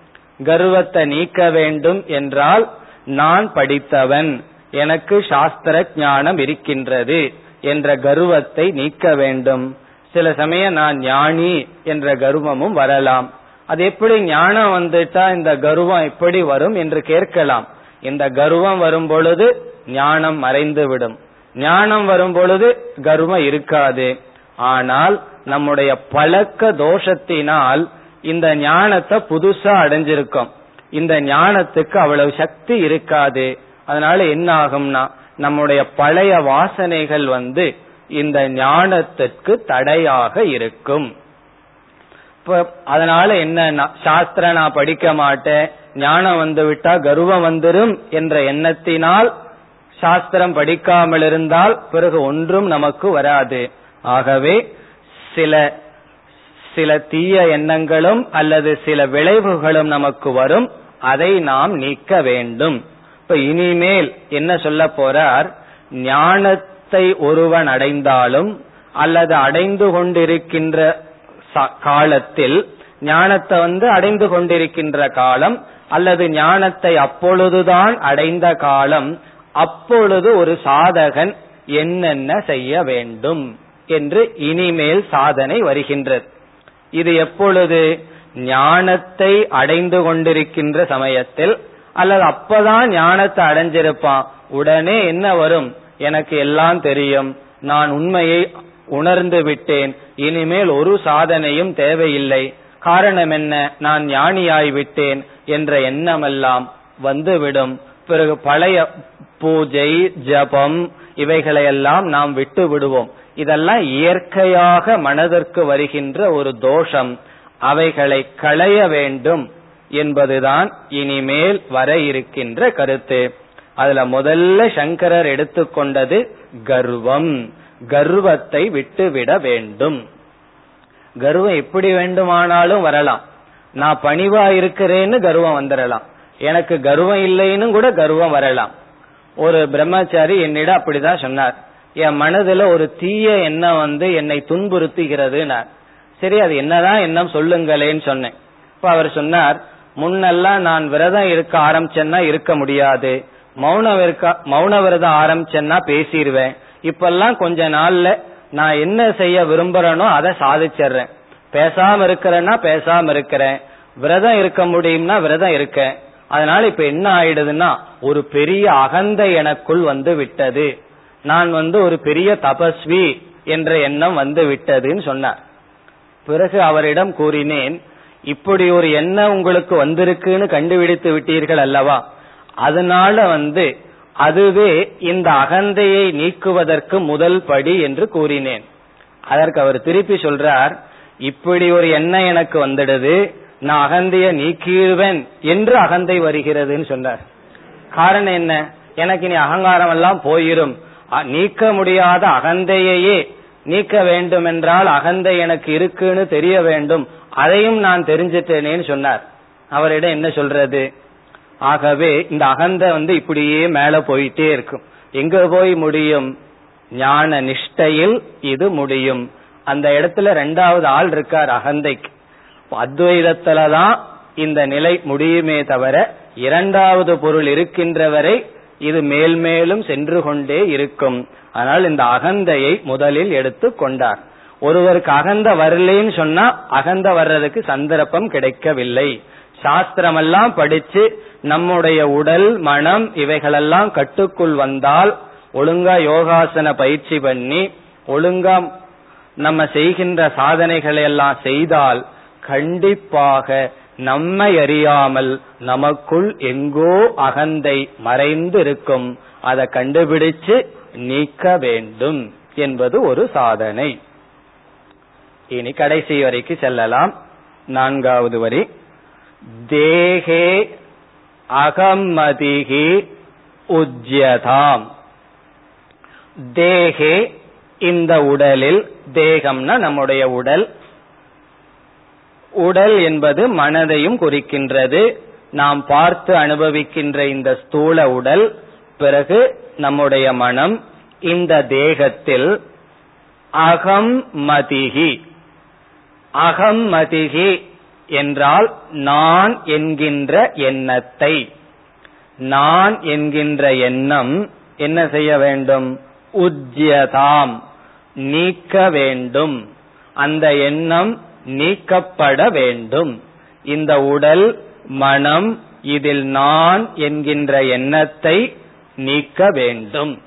கர்வத்தை நீக்க வேண்டும் என்றால் நான் படித்தவன் எனக்கு சாஸ்திர ஞானம் இருக்கின்றது என்ற கர்வத்தை நீக்க வேண்டும். சில சமயம் நான் ஞானி என்ற கர்வமும் வரலாம். அது எப்படி ஞானம் வந்துட்டா இந்த கர்வம் எப்படி வரும் என்று கேட்கலாம். இந்த கர்வம் வரும் பொழுது ஞானம் மறைந்துவிடும். ஞானம் வரும் பொழுது கர்வம் இருக்காது. ஆனால் நம்முடைய பழக்க தோஷத்தினால் இந்த ஞானத்தை புதுசா அடைஞ்சிருக்கோம். இந்த ஞானத்துக்கு அவ்வளவு சக்தி இருக்காது. அதனால என்ன ஆகும்னா நம்முடைய பழைய வாசனைகள் வந்து இந்த ஞானத்திற்கு தடையாக இருக்கும். அதனால என்ன சாஸ்திர நான் படிக்க மாட்டேன் ஞானம் வந்து விட்டா கர்வம் வந்துரும் என்ற எண்ணத்தினால் சாஸ்திரம் படிக்காமல் இருந்தால் பிறகு ஒன்றும் நமக்கு வராது. ஆகவே சில சில தீய எண்ணங்களும் அல்லது சில விளைவுகளும் நமக்கு வரும். அதை நாம் நீக்க வேண்டும். இப்ப இனிமேல் என்ன சொல்ல போறார்? ஞானத்தை ஒருவன் அடைந்தாலும் அல்லது அடைந்து கொண்டிருக்கின்ற காலத்தில் ஞானத்தை வந்து அடைந்து கொண்டிருக்கின்ற காலம் அல்லது ஞானத்தை அப்பொழுதுதான் அடைந்த காலம் அப்பொழுது ஒரு சாதகன் என்னென்ன செய்ய வேண்டும் என்று இனிமேல் சாதனை வருகின்றது. இது எப்பொழுது ஞானத்தை அடைந்து கொண்டிருக்கின்ற சமயத்தில் அல்லது அப்பதான் ஞானத்தை அடைஞ்சிருப்பான் உடனே என்ன வரும்? எனக்கு எல்லாம் தெரியும் நான் உண்மையை உணர்ந்து விட்டேன் இனிமேல் ஒரு சாதனையும் தேவையில்லை. காரணம் என்ன? நான் ஞானியாய் விட்டேன் என்ற எண்ணமெல்லாம் வந்துவிடும். பிறகு பழைய பூஜை ஜபம் இவைகளையெல்லாம் நாம் விட்டு விடுவோம். இதெல்லாம் இயற்கையாக மனதிற்கு வருகின்ற ஒரு தோஷம். அவைகளை களைய வேண்டும் என்பதுதான் இனிமேல் வர இருக்கின்ற கருத்து. அதுல முதல்ல சங்கரர் எடுத்துக்கொண்டது கர்வம். கர்வத்தை விட்டுவிட வேண்டும். கர்வம் எப்படி வேண்டுமானாலும் வரலாம். நான் பணிவா இருக்கிறேன்னு கர்வம் வந்துடலாம் எனக்கு கர்வம் இல்லைன்னு கூட கர்வம் வரலாம். ஒரு பிரம்மச்சாரி என்னிடம் அப்படிதான் சொன்னார். என் மனதுல ஒரு தீய எண்ணம் வந்து என்னை துன்புறுத்துகிறது சரி அது என்னதான் எண்ணம் சொல்லுங்களேன்னு சொன்னேன். இப்ப அவர் சொன்னார் முன்னெல்லாம் நான் விரதம் இருக்க ஆரம்பிச்சேன்னா இருக்க முடியாது. மௌனம் இருக்க மௌன விரதம் ஆரம்பிச்சேன்னா பேசிடுவேன். இப்பெல்லாம் கொஞ்ச நாள்ல நான் என்ன செய்ய விரும்புறேனோ அதை சாதிச்சிடுறேன். பேசாம இருக்கிறேன்னா பேசாம இருக்கிறேன். விரதம் இருக்க முடியும்னா விரதம் இருக்கேன். அதனால இப்ப என்ன ஆயிடுதுன்னா ஒரு பெரிய அகந்தை எனக்குள் வந்து விட்டது. நான் வந்து ஒரு பெரிய தபஸ்வி என்ற எண்ணம் வந்து விட்டதுன்னு சொன்னார். பிறகு அவரிடம் கூறினேன் இப்படி ஒரு எண்ணம் உங்களுக்கு வந்திருக்குன்னு கண்டுபிடித்து விட்டீர்கள் அல்லவா? அதனால வந்து அதுவே இந்த அகந்தையை நீக்குவதற்கு முதல் படி என்று கூறினேன். அதற்கு அவர் திருப்பி சொல்றார் இப்படி ஒரு எண்ணம் எனக்கு வந்துடுது நான் அகந்தைய நீக்கிடுவேன் என்று அகந்தை வருகிறதுன்னு சொன்னார். காரணம் என்ன? எனக்கு இனி அகங்காரம் எல்லாம் போயிரும் நீக்க முடியாத அகந்தையையே நீக்க வேண்டும் என்றால் அகந்தை எனக்கு இருக்குன்னு தெரிய வேண்டும். அதையும் நான் தெரிஞ்சிட்டேனேன்னு சொன்னார். அவரிடம் என்ன சொல்றது? ஆகவே இந்த அகந்தை வந்து இப்படியே மேல போயிட்டே இருக்கும். எங்க போய் முடியும்? ஞான நிஷ்டையில் இது முடியும். அந்த இடத்துல ரெண்டாவது ஆள் இருக்கார் அகந்தைக்கு. அத்வைதத்துலதான் இந்த நிலை முடியுமே தவிர இரண்டாவது பொருள் இருக்கின்ற வரை இது மேல் மேலும் சென்று கொண்டே இருக்கும். ஆனால் இந்த அகந்தையை முதலில் எடுத்து கொண்டார். ஒருவருக்கு அகந்த வரலன்னு சொன்னா அகந்த வர்றதுக்கு சந்தர்ப்பம் கிடைக்கவில்லை. சாஸ்திரமெல்லாம் படிச்சு நம்முடைய உடல் மனம் இவைகளெல்லாம் கட்டுக்குள் வந்தால் ஒழுங்கா யோகாசன பயிற்சி பண்ணி ஒழுங்கா நம்ம செய்கின்ற சாதனைகளை எல்லாம் செய்தால் கண்டிப்பாக நம்மை அறியாமல் நமக்குள் எங்கோ அகந்தை மறைந்து இருக்கும் அதை கண்டுபிடிச்சு நீக்க வேண்டும் என்பது ஒரு சாதனை. இனி கடைசி வரைக்கு செல்லலாம். நான்காவது வரி. தேகே அகம்மதிகி உஜ்யதாம். தேகே இந்த உடலில் தேகம்னா நம்முடைய உடல் உடல் என்பது மனதையும் குறிக்கின்றது. நாம் பார்த்து அனுபவிக்கின்ற இந்த ஸ்தூல உடல் பிறகு நம்முடைய மனம் இந்த தேகத்தில் அகம் மதிகி. அகம் மதிகி என்றால் நான் என்கின்ற எண்ணத்தை. நான் என்கின்ற எண்ணம் என்ன செய்ய வேண்டும்? உஜ்யதாம் நீக்க வேண்டும். அந்த எண்ணம் நீக்கப்பட வேண்டும். இந்த உடல் மனம் இதில் நான் என்கின்ற எண்ணத்தை நீக்க வேண்டும்.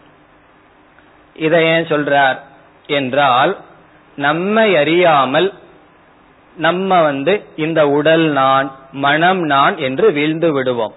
இதை ஏன் சொல்றார் என்றால் நம்மை அறியாமல் நம்ம வந்து இந்த உடல் நான் மனம் நான் என்று வீழ்ந்து விடுவோம்.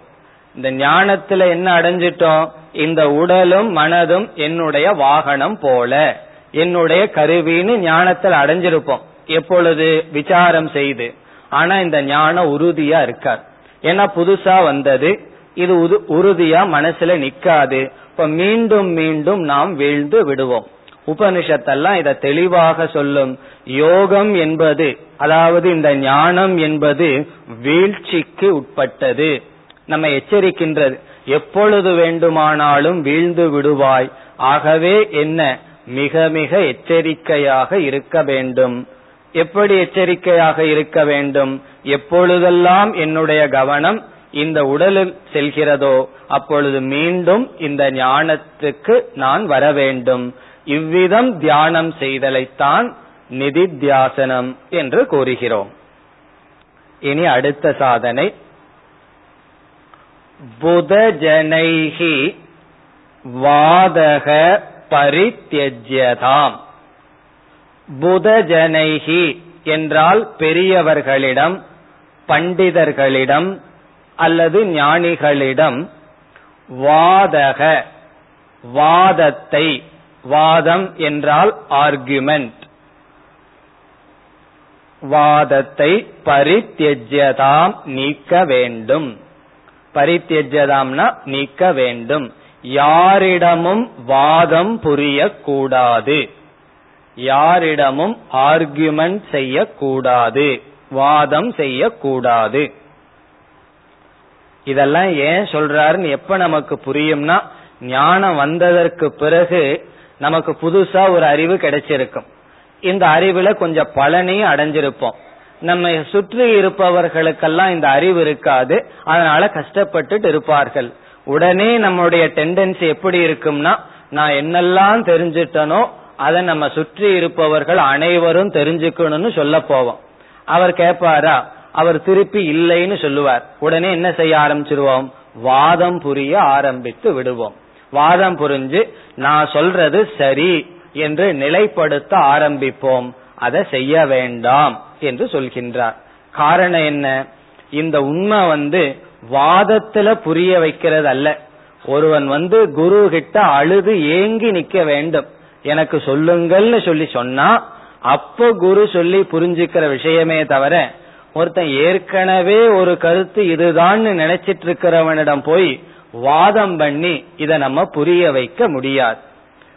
இந்த ஞானத்துல என்ன அடைஞ்சிட்டோம்? இந்த உடலும் மனதும் என்னுடைய வாகனம் போல என்னுடைய கருவின்னு ஞானத்தில் அடைஞ்சிருப்போம். எப்பொழுது விசாரம் செய்து. ஆனா இந்த ஞானம் உறுதியா இருக்காது. ஏன்னா புதுசா வந்தது இது உறுதியா மனசுல நிக்காது. இப்ப மீண்டும் மீண்டும் நாம் வீழ்ந்து விடுவோம். உபனிஷத்தெல்லாம் இதை தெளிவாக சொல்லும். யோகம் என்பது அதாவது இந்த ஞானம் என்பது வீழ்ச்சிக்கு உட்பட்டது. நம்ம எச்சரிக்கின்றது. எப்பொழுது வேண்டுமானாலும் வீழ்ந்து விடுவாய். ஆகவே என்ன? மிக மிக எச்சரிக்கையாக இருக்க வேண்டும். எப்படி எச்சரிக்கையாக இருக்க வேண்டும்? எப்பொழுதெல்லாம் என்னுடைய கவனம் இந்த உடலில் செல்கிறதோ அப்பொழுது மீண்டும் இந்த ஞானத்துக்கு நான் வர வேண்டும். இவ்விதம் தியானம் செய்தலைத்தான் நிதித்தியாசனம் என்று கூறுகிறோம். இனி அடுத்த சாதனை. புதஜனைகி வாதக பரித்தியஜ்யதாம். புதஜனைகி என்றால் பெரியவர்களிடம் பண்டிதர்களிடம் அல்லது ஞானிகளிடம் வாதக வாதத்தை வாதம் என்றால் ஆர்குமெண்ட் வாதத்தை பரித்தியஜதாம் நீக்க வேண்டும். பரித்தியஜதாம்னா நீக்க வேண்டும். யாரிடமும் வாதம் புரியக்கூடாது. யாரிடமும் ஆர்கியுமெண்ட் செய்யக்கூடாது வாதம் செய்யக்கூடாது. இதெல்லாம் ஏன் சொல்றாருன்னு எப்ப நமக்கு புரியும்னா ஞானம் வந்ததற்கு பிறகு நமக்கு புதுசா ஒரு அறிவு கிடைச்சிருக்கும். இந்த அறிவுல கொஞ்சம் பலனையும் அடைஞ்சிருப்போம். நம்ம சுற்றி இருப்பவர்களுக்கெல்லாம் இந்த அறிவு இருக்காது அதனால கஷ்டப்பட்டுட்டு இருப்பார்கள். உடனே நம்முடைய டெண்டன்சி எப்படி இருக்கும்னா நான் என்னெல்லாம் தெரிஞ்சிட்டனோ அதை நம்ம சுற்றி இருப்பவர்கள் அனைவரும் தெரிஞ்சுக்கணும்னு சொல்ல போவோம். அவர் கேட்பாரா? அவர் திருப்பி இல்லைன்னு சொல்லுவார். உடனே என்ன செய்ய ஆரம்பிச்சிருவோம்? வாதம் புரிய ஆரம்பித்து விடுவோம். வாதம் புரிஞ்சு நான் சொல்றது சரி என்று நிலைப்படுத்த ஆரம்பிப்போம். அதை செய்ய வேண்டாம் என்று சொல்கின்றார். காரணம் என்ன? இந்த உண்மை வந்து வாதத்துல புரிய வைக்கிறது அல்ல ஒருவன் வந்து குரு கிட்ட அழுது ஏங்கி நிக்க வேண்டும். எனக்கு சொல்லுங்கள்னு சொல்லி சொன்னா அப்போ குரு சொல்லி புரிஞ்சுக்கிற விஷயமே தவிர ஒருத்தன் ஏற்கனவே ஒரு கருத்து இதுதான்னு நினைச்சிட்டு இருக்கிறவனிடம் போய் வாதம் பண்ணி இதை நம்ம புரிய வைக்க முடியாது.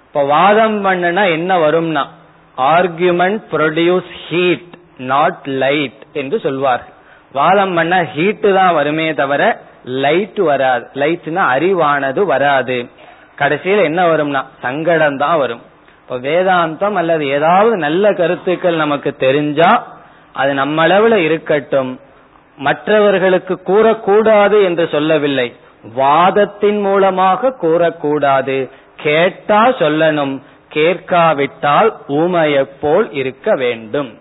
இப்ப வாதம் பண்ணுனா என்ன வரும்னா argument produce heat not light என்று சொல்வார்கள். வாதம் பண்ண ஹீட்டு தான் வருமே தவிர லைட் வராது. லைட்னா அறிவானது வராது. கடைசியில் என்ன வரும்னா சங்கடம் தான் வரும். இப்ப வேதாந்தம் அல்லது ஏதாவது நல்ல கருத்துக்கள் நமக்கு தெரிஞ்சா அது நம்ம அளவுல இருக்கட்டும். மற்றவர்களுக்கு கூறக்கூடாது என்று சொல்லவில்லை. வாதத்தின் மூலமாக கூறக்கூடாது. கேட்டா சொல்லணும். கேட்காவிட்டால் ஊமையை போல் இருக்க வேண்டும்.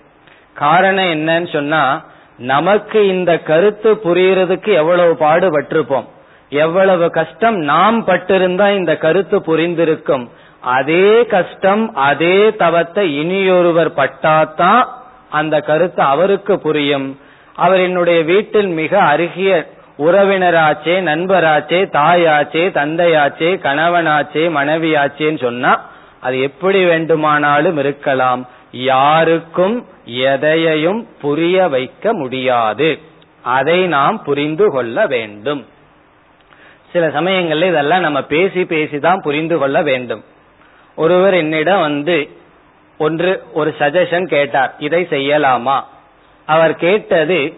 காரணம் என்னன்னு சொன்னா நமக்கு இந்த கருத்து புரியறதுக்கு எவ்வளவு பாடுபட்டிருப்போம். எவ்வளவு கஷ்டம் நாம் பட்டிருந்தா இந்த கருத்து புரிந்திருக்கும். அதே கஷ்டம் அதே தவத்தை இனியொருவர் பட்டாதான் அந்த கருத்து அவருக்கு புரியும். அவர் என்னுடைய வீட்டில் மிக அருகிய உறவினராச்சே நண்பராச்சே தாயாச்சே தந்தையாச்சே கணவனாச்சே மனைவியாச்சேன்னு சொன்னா அது எப்படி வேண்டுமானாலும் இருக்கலாம். யாருக்கும் எதையையும் புரிய வைக்க முடியாது. அதை நாம் புரிந்து கொள்ள வேண்டும். சில சமயங்கள்ல இதெல்லாம் நம்ம பேசி பேசி தான் புரிந்து கொள்ள வேண்டும். ஒருவர் என்னிடம் வந்து ஒன்று ஒரு சஜஷன் கேட்டார். இதை செய்யலாமா? அவர் கேட்டது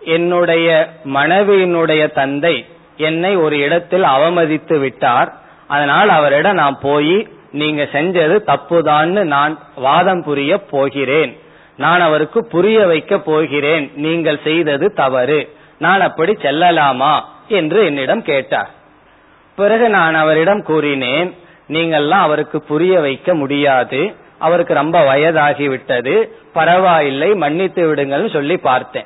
என்னுடைய மனைவியினுடைய தந்தை என்னை ஒரு இடத்தில் அவமதித்து விட்டார். அதனால் அவரிடம் நான் போய் நீங்க செஞ்சது தப்புதான்னு நான் வாதம் புரிய போகிறேன். நான் அவருக்கு புரிய வைக்க போகிறேன். நீங்கள் செய்தது தவறு. நான் அப்படி செல்லலாமா? என்று என்னிடம் கேட்டார். பிறகு நான் அவரிடம் கூறினேன் நீங்கள்லாம் அவருக்கு புரிய வைக்க முடியாது. அவருக்கு ரொம்ப வயதாகிவிட்டது. பரவாயில்லை மன்னித்து விடுங்கள்னு சொல்லி பார்த்தேன்.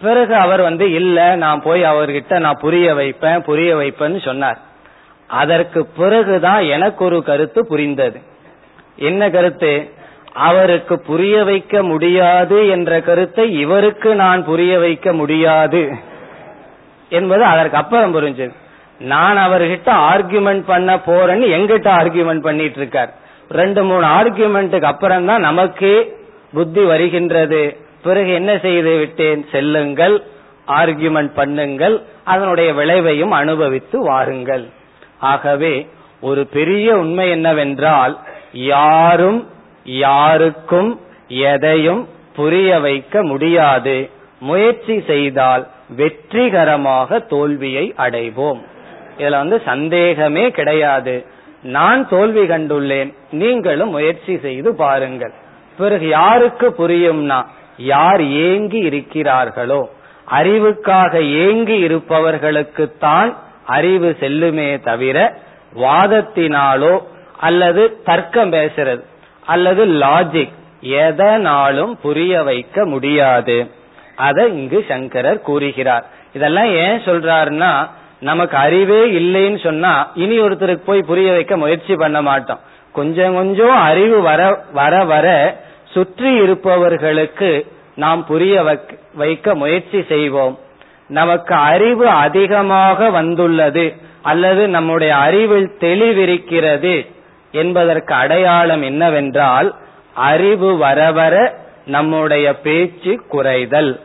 பிறகு அவர் வந்து இல்ல நான் போய் அவர்கிட்ட நான் புரிய வைப்பேன் புரிய வைப்பேன்னு சொன்னார். அதற்கு பிறகுதான் எனக்கு ஒரு கருத்து புரிந்தது. என்ன கருத்து? அவருக்கு புரிய வைக்க முடியாது என்ற கருத்தை இவருக்கு நான் புரிய வைக்க முடியாது. என்பது அதற்கு அப்புறம் புரிஞ்சது. நான் அவர்கிட்ட ஆர்குமெண்ட் பண்ண போறேன்னு எங்கிட்ட ஆர்குமெண்ட் பண்ணிட்டு இருக்கார். ரெண்டு மூணு ஆர்குமெண்ட்டுக்கு அப்புறம் தான் நமக்கே புத்தி வருகின்றது. பிறகு என்ன செய்து விட்டேன்? செல்லுங்கள் ஆர்குமெண்ட் பண்ணுங்கள் அதனுடைய விளைவையும் அனுபவித்து வாருங்கள். ஆகவே ஒரு பெரிய உண்மை என்னவென்றால் யாரும் யாருக்கும் எதையும் புரிய வைக்க முடியாது. முயற்சி செய்தால் வெற்றிகரமாக தோல்வியை அடைவோம். இதுல வந்து சந்தேகமே கிடையாது. நான் தோல்வி கண்டுள்ளேன். நீங்களும் முயற்சி செய்து பாருங்கள். பிறகு யாருக்கு புரியும்னா யார் ஏங்கி இருக்கிறார்களோ அறிவுக்காக ஏங்கி இருப்பவர்களுக்குத்தான் அறிவு செல்லுமே தவிர வாதத்தினாலோ அல்லது தர்க்கம் பேசுறது அல்லது லாஜிக் எதனாலும் புரிய வைக்க முடியாது. அதை இங்கு சங்கரர் கூறுகிறார். இதெல்லாம் ஏன் சொல்றாருன்னா நமக்கு அறிவே இல்லைன்னு சொன்னா இனி ஒருத்தருக்கு போய் புரிய வைக்க முயற்சி பண்ண மாட்டோம். கொஞ்சம் கொஞ்சம் அறிவு வர வர வர சுற்றி இருப்பவர்களுக்கு நாம் புரிய வைக்க முயற்சி செய்வோம். நமக்கு அறிவு அதிகமாக வந்துள்ளது அல்லது நம்முடைய அறிவில் தெளிவிருக்கிறது என்பதற்கு அடையாளம் என்னவென்றால் அறிவு வர வர நம்முடைய பேச்சு குறைதல்.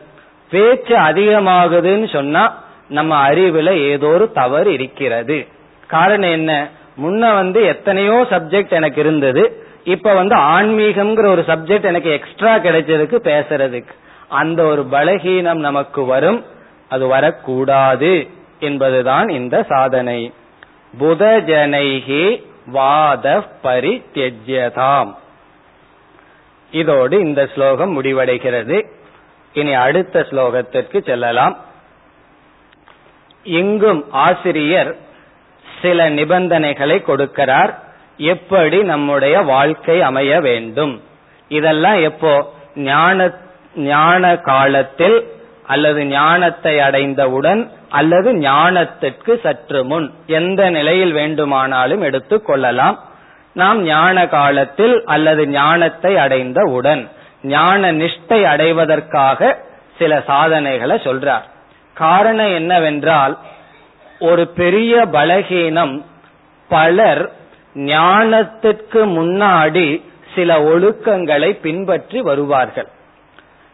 பேச்சு அதிகமாகுதுன்னு சொன்னா நம்ம அறிவுல ஏதோ ஒரு தவறு இருக்கிறது. காரணம் என்ன? முன்ன வந்து எத்தனையோ சப்ஜெக்ட் எனக்கு இருந்தது. இப்ப வந்து ஆன்மீகம்ங்கிற ஒரு சப்ஜெக்ட் எனக்கு எக்ஸ்ட்ரா கிடைச்சதுக்கு பேசுறதுக்கு. அந்த ஒரு பலகீனம் நமக்கு வரும். அது வரக்கூடாது என்பதுதான் இந்த சாதனை. புதஜனைகி வாத பரித்தியஜதாம் இதோடு இந்த ஸ்லோகம் முடிவடைகிறது. இனி அடுத்த ஸ்லோகத்திற்கு செல்லலாம். இங்கும் ஆசிரியர் சில நிபந்தனைகளை கொடுக்கிறார். எப்படி நம்முடைய வாழ்க்கை அமைய வேண்டும்? இதெல்லாம் எப்போ? ஞான ஞான காலத்தில் அல்லது ஞானத்தை அடைந்தவுடன் அல்லது ஞானத்திற்கு சற்று முன். எந்த நிலையில் வேண்டுமானாலும் எடுத்துக் கொள்ளலாம். நாம் ஞான காலத்தில் அல்லது ஞானத்தை அடைந்தவுடன் ஞான நிஷ்டை அடைவதற்காக சில சாதனைகளை சொல்றார். காரணம் என்னவென்றால் ஒரு பெரிய பலகீனம் பலர் ஞானத்திற்கு முன்னாடி சில ஒழுக்கங்களை பின்பற்றி வருவார்கள்.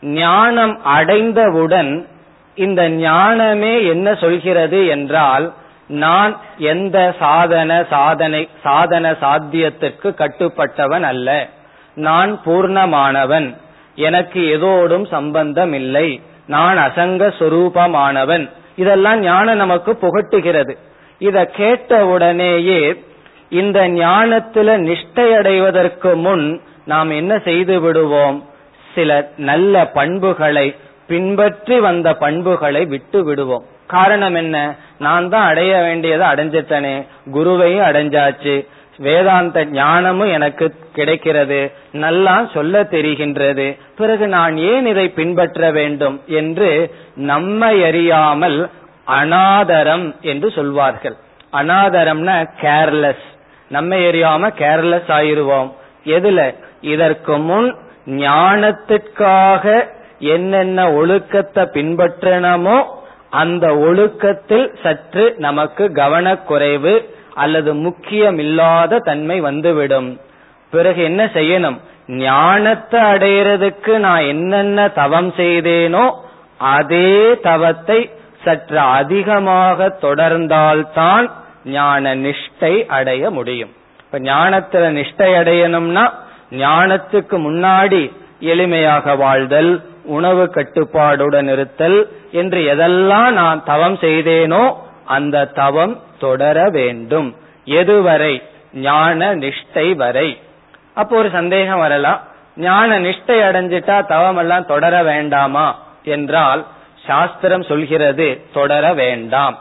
ஞானம் அடைந்தவுடன் இந்த ஞானமே என்ன சொல்கிறது என்றால் நான் எந்த சாதன சாதனை சாதன சாத்தியத்திற்கு கட்டுப்பட்டவன் அல்ல. நான் பூர்ணமானவன். எனக்கு எதோடும் சம்பந்தம் இல்லை நான் அசங்க சொரூபமானவன். இதெல்லாம் ஞானம் நமக்கு புகட்டுகிறது. இத கேட்ட உடனேயே இந்த ஞானத்துல நிஷ்டையடைவதற்கு முன் நாம் என்ன செய்து விடுவோம்? சில நல்ல பண்புகளை பின்பற்றி வந்த பண்புகளை விட்டு விடுவோம். காரணம் என்ன? நான் தான் அடைய வேண்டியதை அடைஞ்சிட்டனே. குருவையும் அடைஞ்சாச்சு. வேதாந்த ஞானமும் எனக்கு கிடைக்கிறது. நல்லா சொல்ல தெரிகின்றது. பிறகு நான் ஏன் இதை பின்பற்ற வேண்டும் என்று நம்மை அறியாமல் அனாதரம் என்று சொல்வார்கள். அனாதரம்னா கேர்லெஸ் நம்ம அறியாம கேர்லெஸ் ஆயிருவோம். எதுல? இதற்கு முன் ஞானத்திற்காக என்னென்ன ஒழுக்கத்தை பின்பற்றணுமோ அந்த ஒழுக்கத்தில் சற்று நமக்கு கவனக்குறைவு அல்லது முக்கியமில்லாத தன்மை வந்துவிடும். பிறகு என்ன செய்யணும்? ஞானத்தை அடையிறதுக்கு நான் என்னென்ன தவம் செய்தேனோ அதே தவத்தை சற்று அதிகமாக தொடர்ந்தால்தான் ஞான நிஷ்டை அடைய முடியும். இப்ப ஞானத்துல நிஷ்டை அடையணும்னா ஞானத்துக்கு முன்னாடி எளிமையாக வாழ்தல் உணவு கட்டுப்பாடுடன் இருத்தல் என்று எதெல்லாம் நான் தவம் செய்தேனோ அந்த தவம் தொடர வேண்டும். எதுவரை? ஞான நிஷ்டை வரை. அப்போ ஒரு சந்தேகம் வரலாம். ஞான நிஷ்டை அடைஞ்சிட்டா தவம் எல்லாம் தொடர வேண்டாமா? என்றால் சாஸ்திரம் சொல்கிறது தொடர வேண்டாம்.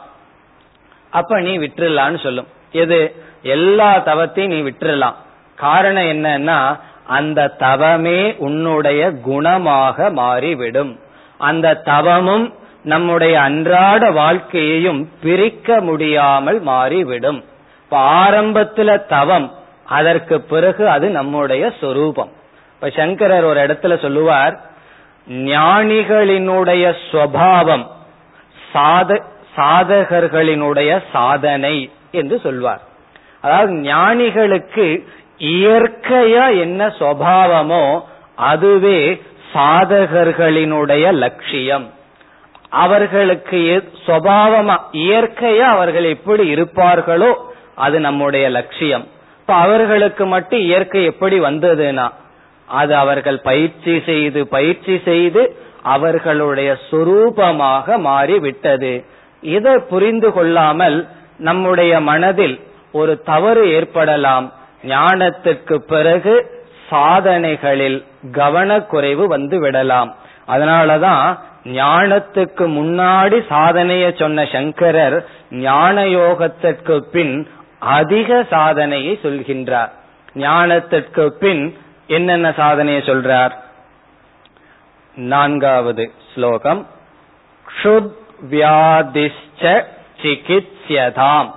அப்ப நீ விட்டுறலான்னு சொல்லும். எது? எல்லா தவத்தையும் நீ விட்டுறலாம். காரணம் என்னன்னா அந்த தவமே உன்னுடைய குணமாக மாறிவிடும். அந்த தவமும் நம்முடைய அன்றாட வாழ்க்கையையும் பிரிக்க முடியாமல் மாறிவிடும். இப்ப ஆரம்பத்துல தவம் அதற்கு பிறகு அது நம்முடைய சொரூபம். இப்ப சங்கரர் ஒரு இடத்துல சொல்லுவார் ஞானிகளினுடைய ஸ்வபாவம் சாத சாதகர்களினுடைய சாதனை என்று சொல்வார். அதாவது ஞானிகளுக்கு இயற்கையா என்ன சுவாவமோ அதுவே சாதகர்களினுடைய லட்சியம். அவர்களுக்கு சுவாவமா இயற்கையா அவர்கள் எப்படி இருப்பார்களோ அது நம்முடைய லட்சியம். இப்ப அவர்களுக்கு மட்டும் இயற்கை எப்படி வந்ததுன்னா அது அவர்கள் பயிற்சி செய்து பயிற்சி செய்து அவர்களுடைய சொரூபமாக மாறிவிட்டது. இதை புரிந்து கொள்ளாமல் நம்முடைய மனதில் ஒரு தவறு ஏற்படலாம். ஞானத்துக்கு பிறகு சாதனைகளில் கவனக்குறைவு வந்து விடலாம். அதனாலதான் ஞானத்துக்கு முன்னாடி சாதனைய சொன்ன சங்கரர் ஞான யோகத்திற்கு பின் அதிக சாதனையை சொல்கின்றார். ஞானத்திற்கு பின் என்னென்ன சாதனையை சொல்றார்? நான்காவது ஸ்லோகம். க்ஷுத் வியாதிஷ்ட சிகித்யதாம்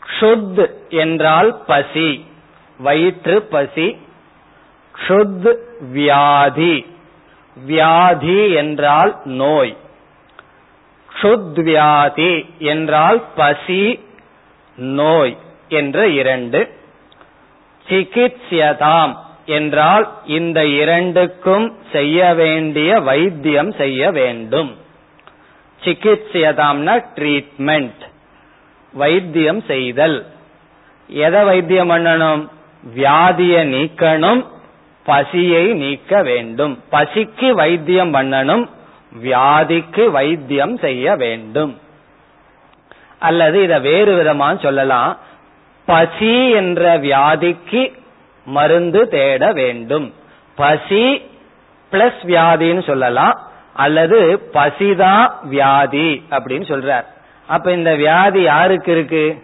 க்ஷுத் என்றால் பசி வயிற்று பசி. க்ஷுத் வியாதி. வியாதி என்றால் நோய். க்ஷுத் வியாதி என்றால் பசி நோய் என்ற இரண்டு. சிகித்யதாம் என்றால் இந்த இரண்டுக்கும் செய்ய வேண்டிய வைத்தியம் செய்ய வேண்டும். சிகித்யதாம்னா ட்ரீட்மெண்ட் வைத்தியம் செய்தல். எதை வைத்தியம் பண்ணணும்? வியாதியை நீக்கணும். பசியை நீக்க வேண்டும். பசிக்கு வைத்தியம் பண்ணணும் வியாதிக்கு வைத்தியம் செய்ய வேண்டும். அல்லது இத வேறு விதமா சொல்லலாம். பசி என்ற வியாதிக்கு மருந்து தேட வேண்டும். பசி பிளஸ் வியாதின்னு சொல்லலாம். அல்லது பசிதான் வியாதி அப்படின்னு சொல்றார். அப்ப இந்த வியாதி யாருக்கு இருக்கு?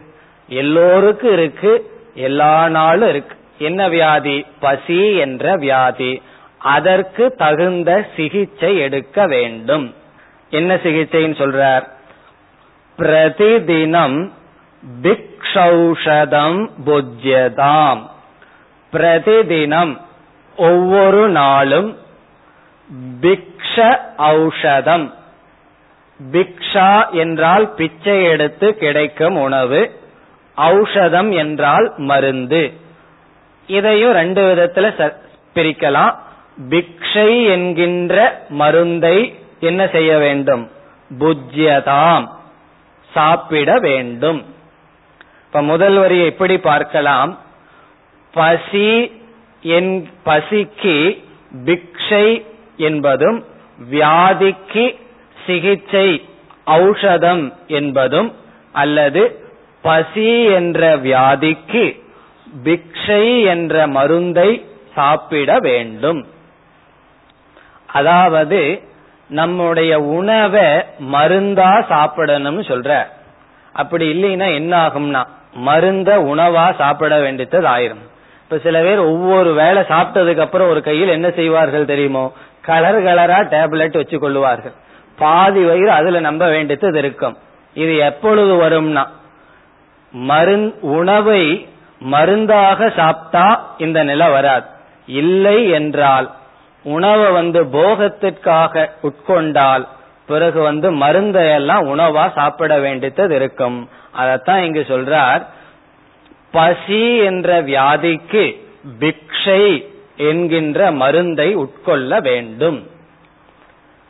எல்லோருக்கும் இருக்கு. எல்லா நாளும் இருக்கு. என்ன வியாதி? பசி என்ற வியாதி. அதற்கு தகுந்த சிகிச்சை எடுக்க வேண்டும். என்ன சிகிச்சைன்னு சொல்றார்? பிரதிதினம் பிக்ஷௌஷதம் புஜ்யதாம். பிரதிதினம் ஒவ்வொரு நாளும் பிக்ஷ ஔஷதம். பிக்ஷா என்றால் பிச்சை எடுத்து கிடைக்கும் உணவு ஔஷதம் என்றால் மருந்து. இதையும் ரெண்டு விதத்துல பிரிக்கலாம். பிக்ஷை என்கின்ற மருந்தை என்ன செய்ய வேண்டும்? புஜ்யதாம். சாப்பிட வேண்டும். இப்ப முதல் வரியை எப்படி பார்க்கலாம்? பசி என் பசிக்கு பிக்ஷை என்பதும் வியாதிக்கு சிகிச்சை ஔஷதம் என்பதும் அல்லது பசி என்ற வியாதிக்கு பிக்ஷை என்ற மருந்தை சாப்பிட வேண்டும். அதாவது நம்முடைய உணவை மருந்தா சாப்பிடணும்னு சொல்ற. அப்படி இல்லைன்னா என்ன ஆகும்னா மருந்த உணவா சாப்பிட வேண்டியது ஆயிரும். இப்ப சில பேர் ஒவ்வொரு வேலை சாப்பிட்டதுக்கு அப்புறம் ஒரு கையில் என்ன செய்வார்கள் தெரியுமோ? கலர் கலரா டேப்லெட் வச்சு கொள்ளுவார்கள் பாதி வயிறு அதுல நம்ப வேண்டியது இருக்கும். இது எப்பொழுது வரும்னா மருந் உணவை மருந்தாக சாப்பிட்டா இந்த நிலை வராது. இல்லை என்றால் உணவை வந்து போகத்திற்காக உட்கொண்டால் பிறகு வந்து மருந்தையெல்லாம் உணவா சாப்பிட வேண்டியது இருக்கும். அதத்தான் இங்கு சொல்றார். பசி என்ற வியாதிக்கு பிக்ஷை என்கின்ற மருந்தை உட்கொள்ள வேண்டும்.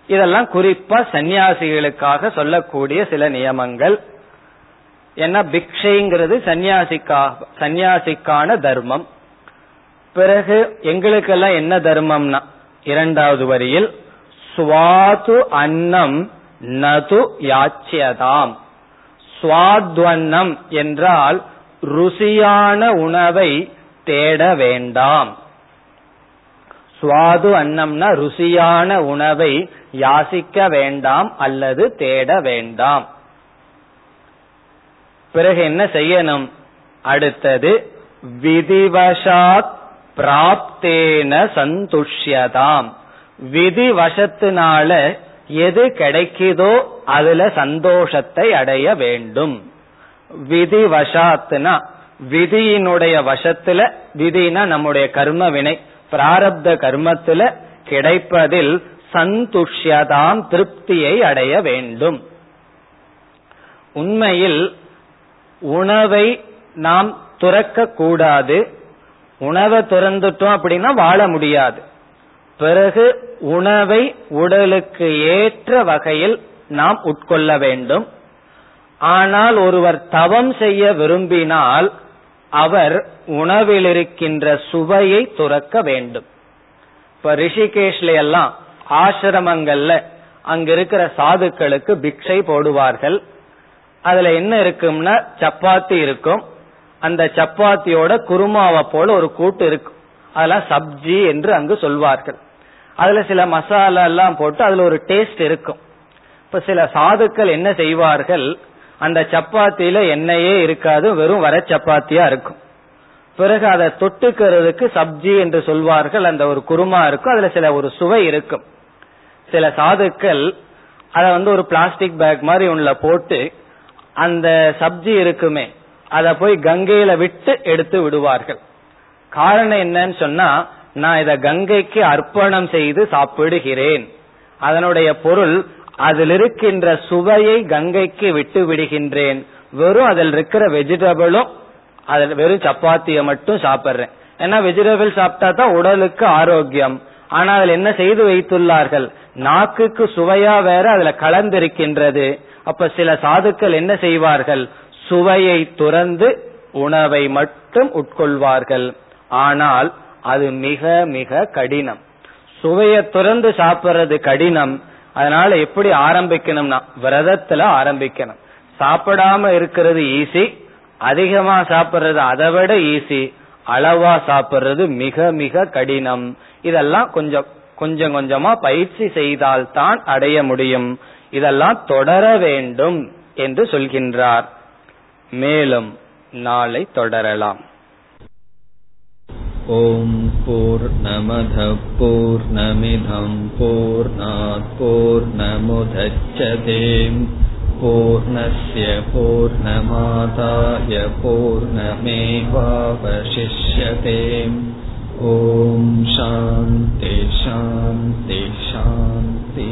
இதெல்லாம் குறிப்பா சந்நியாசிகளுக்காக சொல்லக்கூடிய சில நியமங்கள். ஏன்னா பிக்ஷைங்கிறது சந்நியாசிக்கா சந்நியாசிக்கான தர்மம். பிறகு எங்களுக்கெல்லாம் என்ன தர்மம்னா இரண்டாவது வரியில் சுவாது அன்னம் நது யாச்சியதாம். சுவாத்வன்னம் என்றால் ருசியான உணவை தேட வேண்டாம். சுவாது அன்னம்னா ருசியான உணவை யாசிக்க வேண்டாம் அல்லது தேட வேண்டாம். பிறகு என்ன செய்யணும்? அடுத்தது விதிவசாத் பிராப்தேன சந்துஷ்யதாம். விதி வசத்தினால எது கிடைக்குதோ அதுல சந்தோஷத்தை அடைய வேண்டும். விதி வசாத்னா விதியினுடைய வசத்துல விதினா நம்முடைய கர்ம வினை பிராரப்த கர்மத்துல கிடைப்பதில் சந்துஷ்யதாம் திருப்தியை அடைய வேண்டும். உண்மையில் உணவை நாம் துறக்க கூடாது. உணவை துறந்துட்டோம் அப்படின்னா வாழ முடியாது. பிறகு உணவை உடலுக்கு ஏற்ற வகையில் நாம் உட்கொள்ள வேண்டும். ஆனால் ஒருவர் தவம் செய்ய விரும்பினால் அவர் உணவில் இருக்கின்ற சுவையை துறக்க வேண்டும். இப்ப ரிஷிகேஷ்ல எல்லாம் ஆசிரமங்கள்ல அங்க இருக்கிற சாதுக்களுக்கு பிக்ஷை போடுவார்கள். அதுல என்ன இருக்கும்னா சப்பாத்தி இருக்கும். அந்த சப்பாத்தியோட குருமாவை போல ஒரு கூட்டு இருக்கும். அதெல்லாம் சப்ஜி என்று அங்கு சொல்வார்கள். அதுல சில மசாலா எல்லாம் போட்டு அதுல ஒரு டேஸ்ட் இருக்கும். இப்ப சில சாதுக்கள் என்ன செய்வார்கள்? அந்த சப்பாத்தியில எண்ணெயே இருக்காது வெறும் வர சப்பாத்தியா இருக்கும். பிறகு அதை தொட்டுக்கிறதுக்கு சப்ஜி என்று சொல்வார்கள். அந்த ஒரு குருமா இருக்கும். அதுல சில ஒரு சுவை இருக்கும். சில சாதுக்கள் அதை வந்து ஒரு பிளாஸ்டிக் பேக் மாதிரி உள்ள போட்டு அந்த சப்ஜி இருக்குமே அதை போய் கங்கையில விட்டு எடுத்து விடுவார்கள். காரணம் என்னன்னு சொன்னா நான் இத கங்கைக்கு அர்ப்பணம் செய்து சாப்பிடுகிறேன். அதனுடைய பொருள் அதில் இருக்கின்ற சுவையை கங்கைக்கு விட்டு விடுகின்றேன். வெறும் அதில் இருக்கிற வெஜிடபிளும் அதில் வெறும் சப்பாத்தியை மட்டும் சாப்பிடுறேன். ஏன்னா வெஜிடபிள் சாப்பிட்டா தான் உடலுக்கு ஆரோக்கியம். ஆனா அதில் என்ன செய்து வைத்துள்ளார்கள்? நாக்குக்கு சுவையா வேற அதுல கலந்திருக்கின்றது. அப்ப சில சாதுக்கள் என்ன செய்வார்கள்? சுவையை துறந்து உணவை மட்டும் உட்கொள்வார்கள். ஆனால் அது மிக மிக கடினம். சுவையை துறந்து சாப்பிடுறது கடினம். அதனால எப்படி ஆரம்பிக்கணும்னா விரதத்துல ஆரம்பிக்கணும். சாப்பிடாம இருக்கிறது ஈஸி அதிகமா சாப்பிடுறது அதை விட ஈஸி அளவா சாப்பிடுறது மிக மிக கடினம். இதெல்லாம் கொஞ்சம் கொஞ்சம் கொஞ்சமா பயிற்சி செய்தால் தான் அடைய முடியும். இதெல்லாம் தொடர வேண்டும் என்று சொல்கின்றார். மேலும் நாளை தொடரலாம். ஓம் போர் நமத போர் நமிதம் போர் போர் நமுதச்சதேம் பூர்ணய பூர்ணமாதாய பூர்ணமேவாவசிஷ்யதேம். ஓம் சாந்தி சாந்தி சாந்தி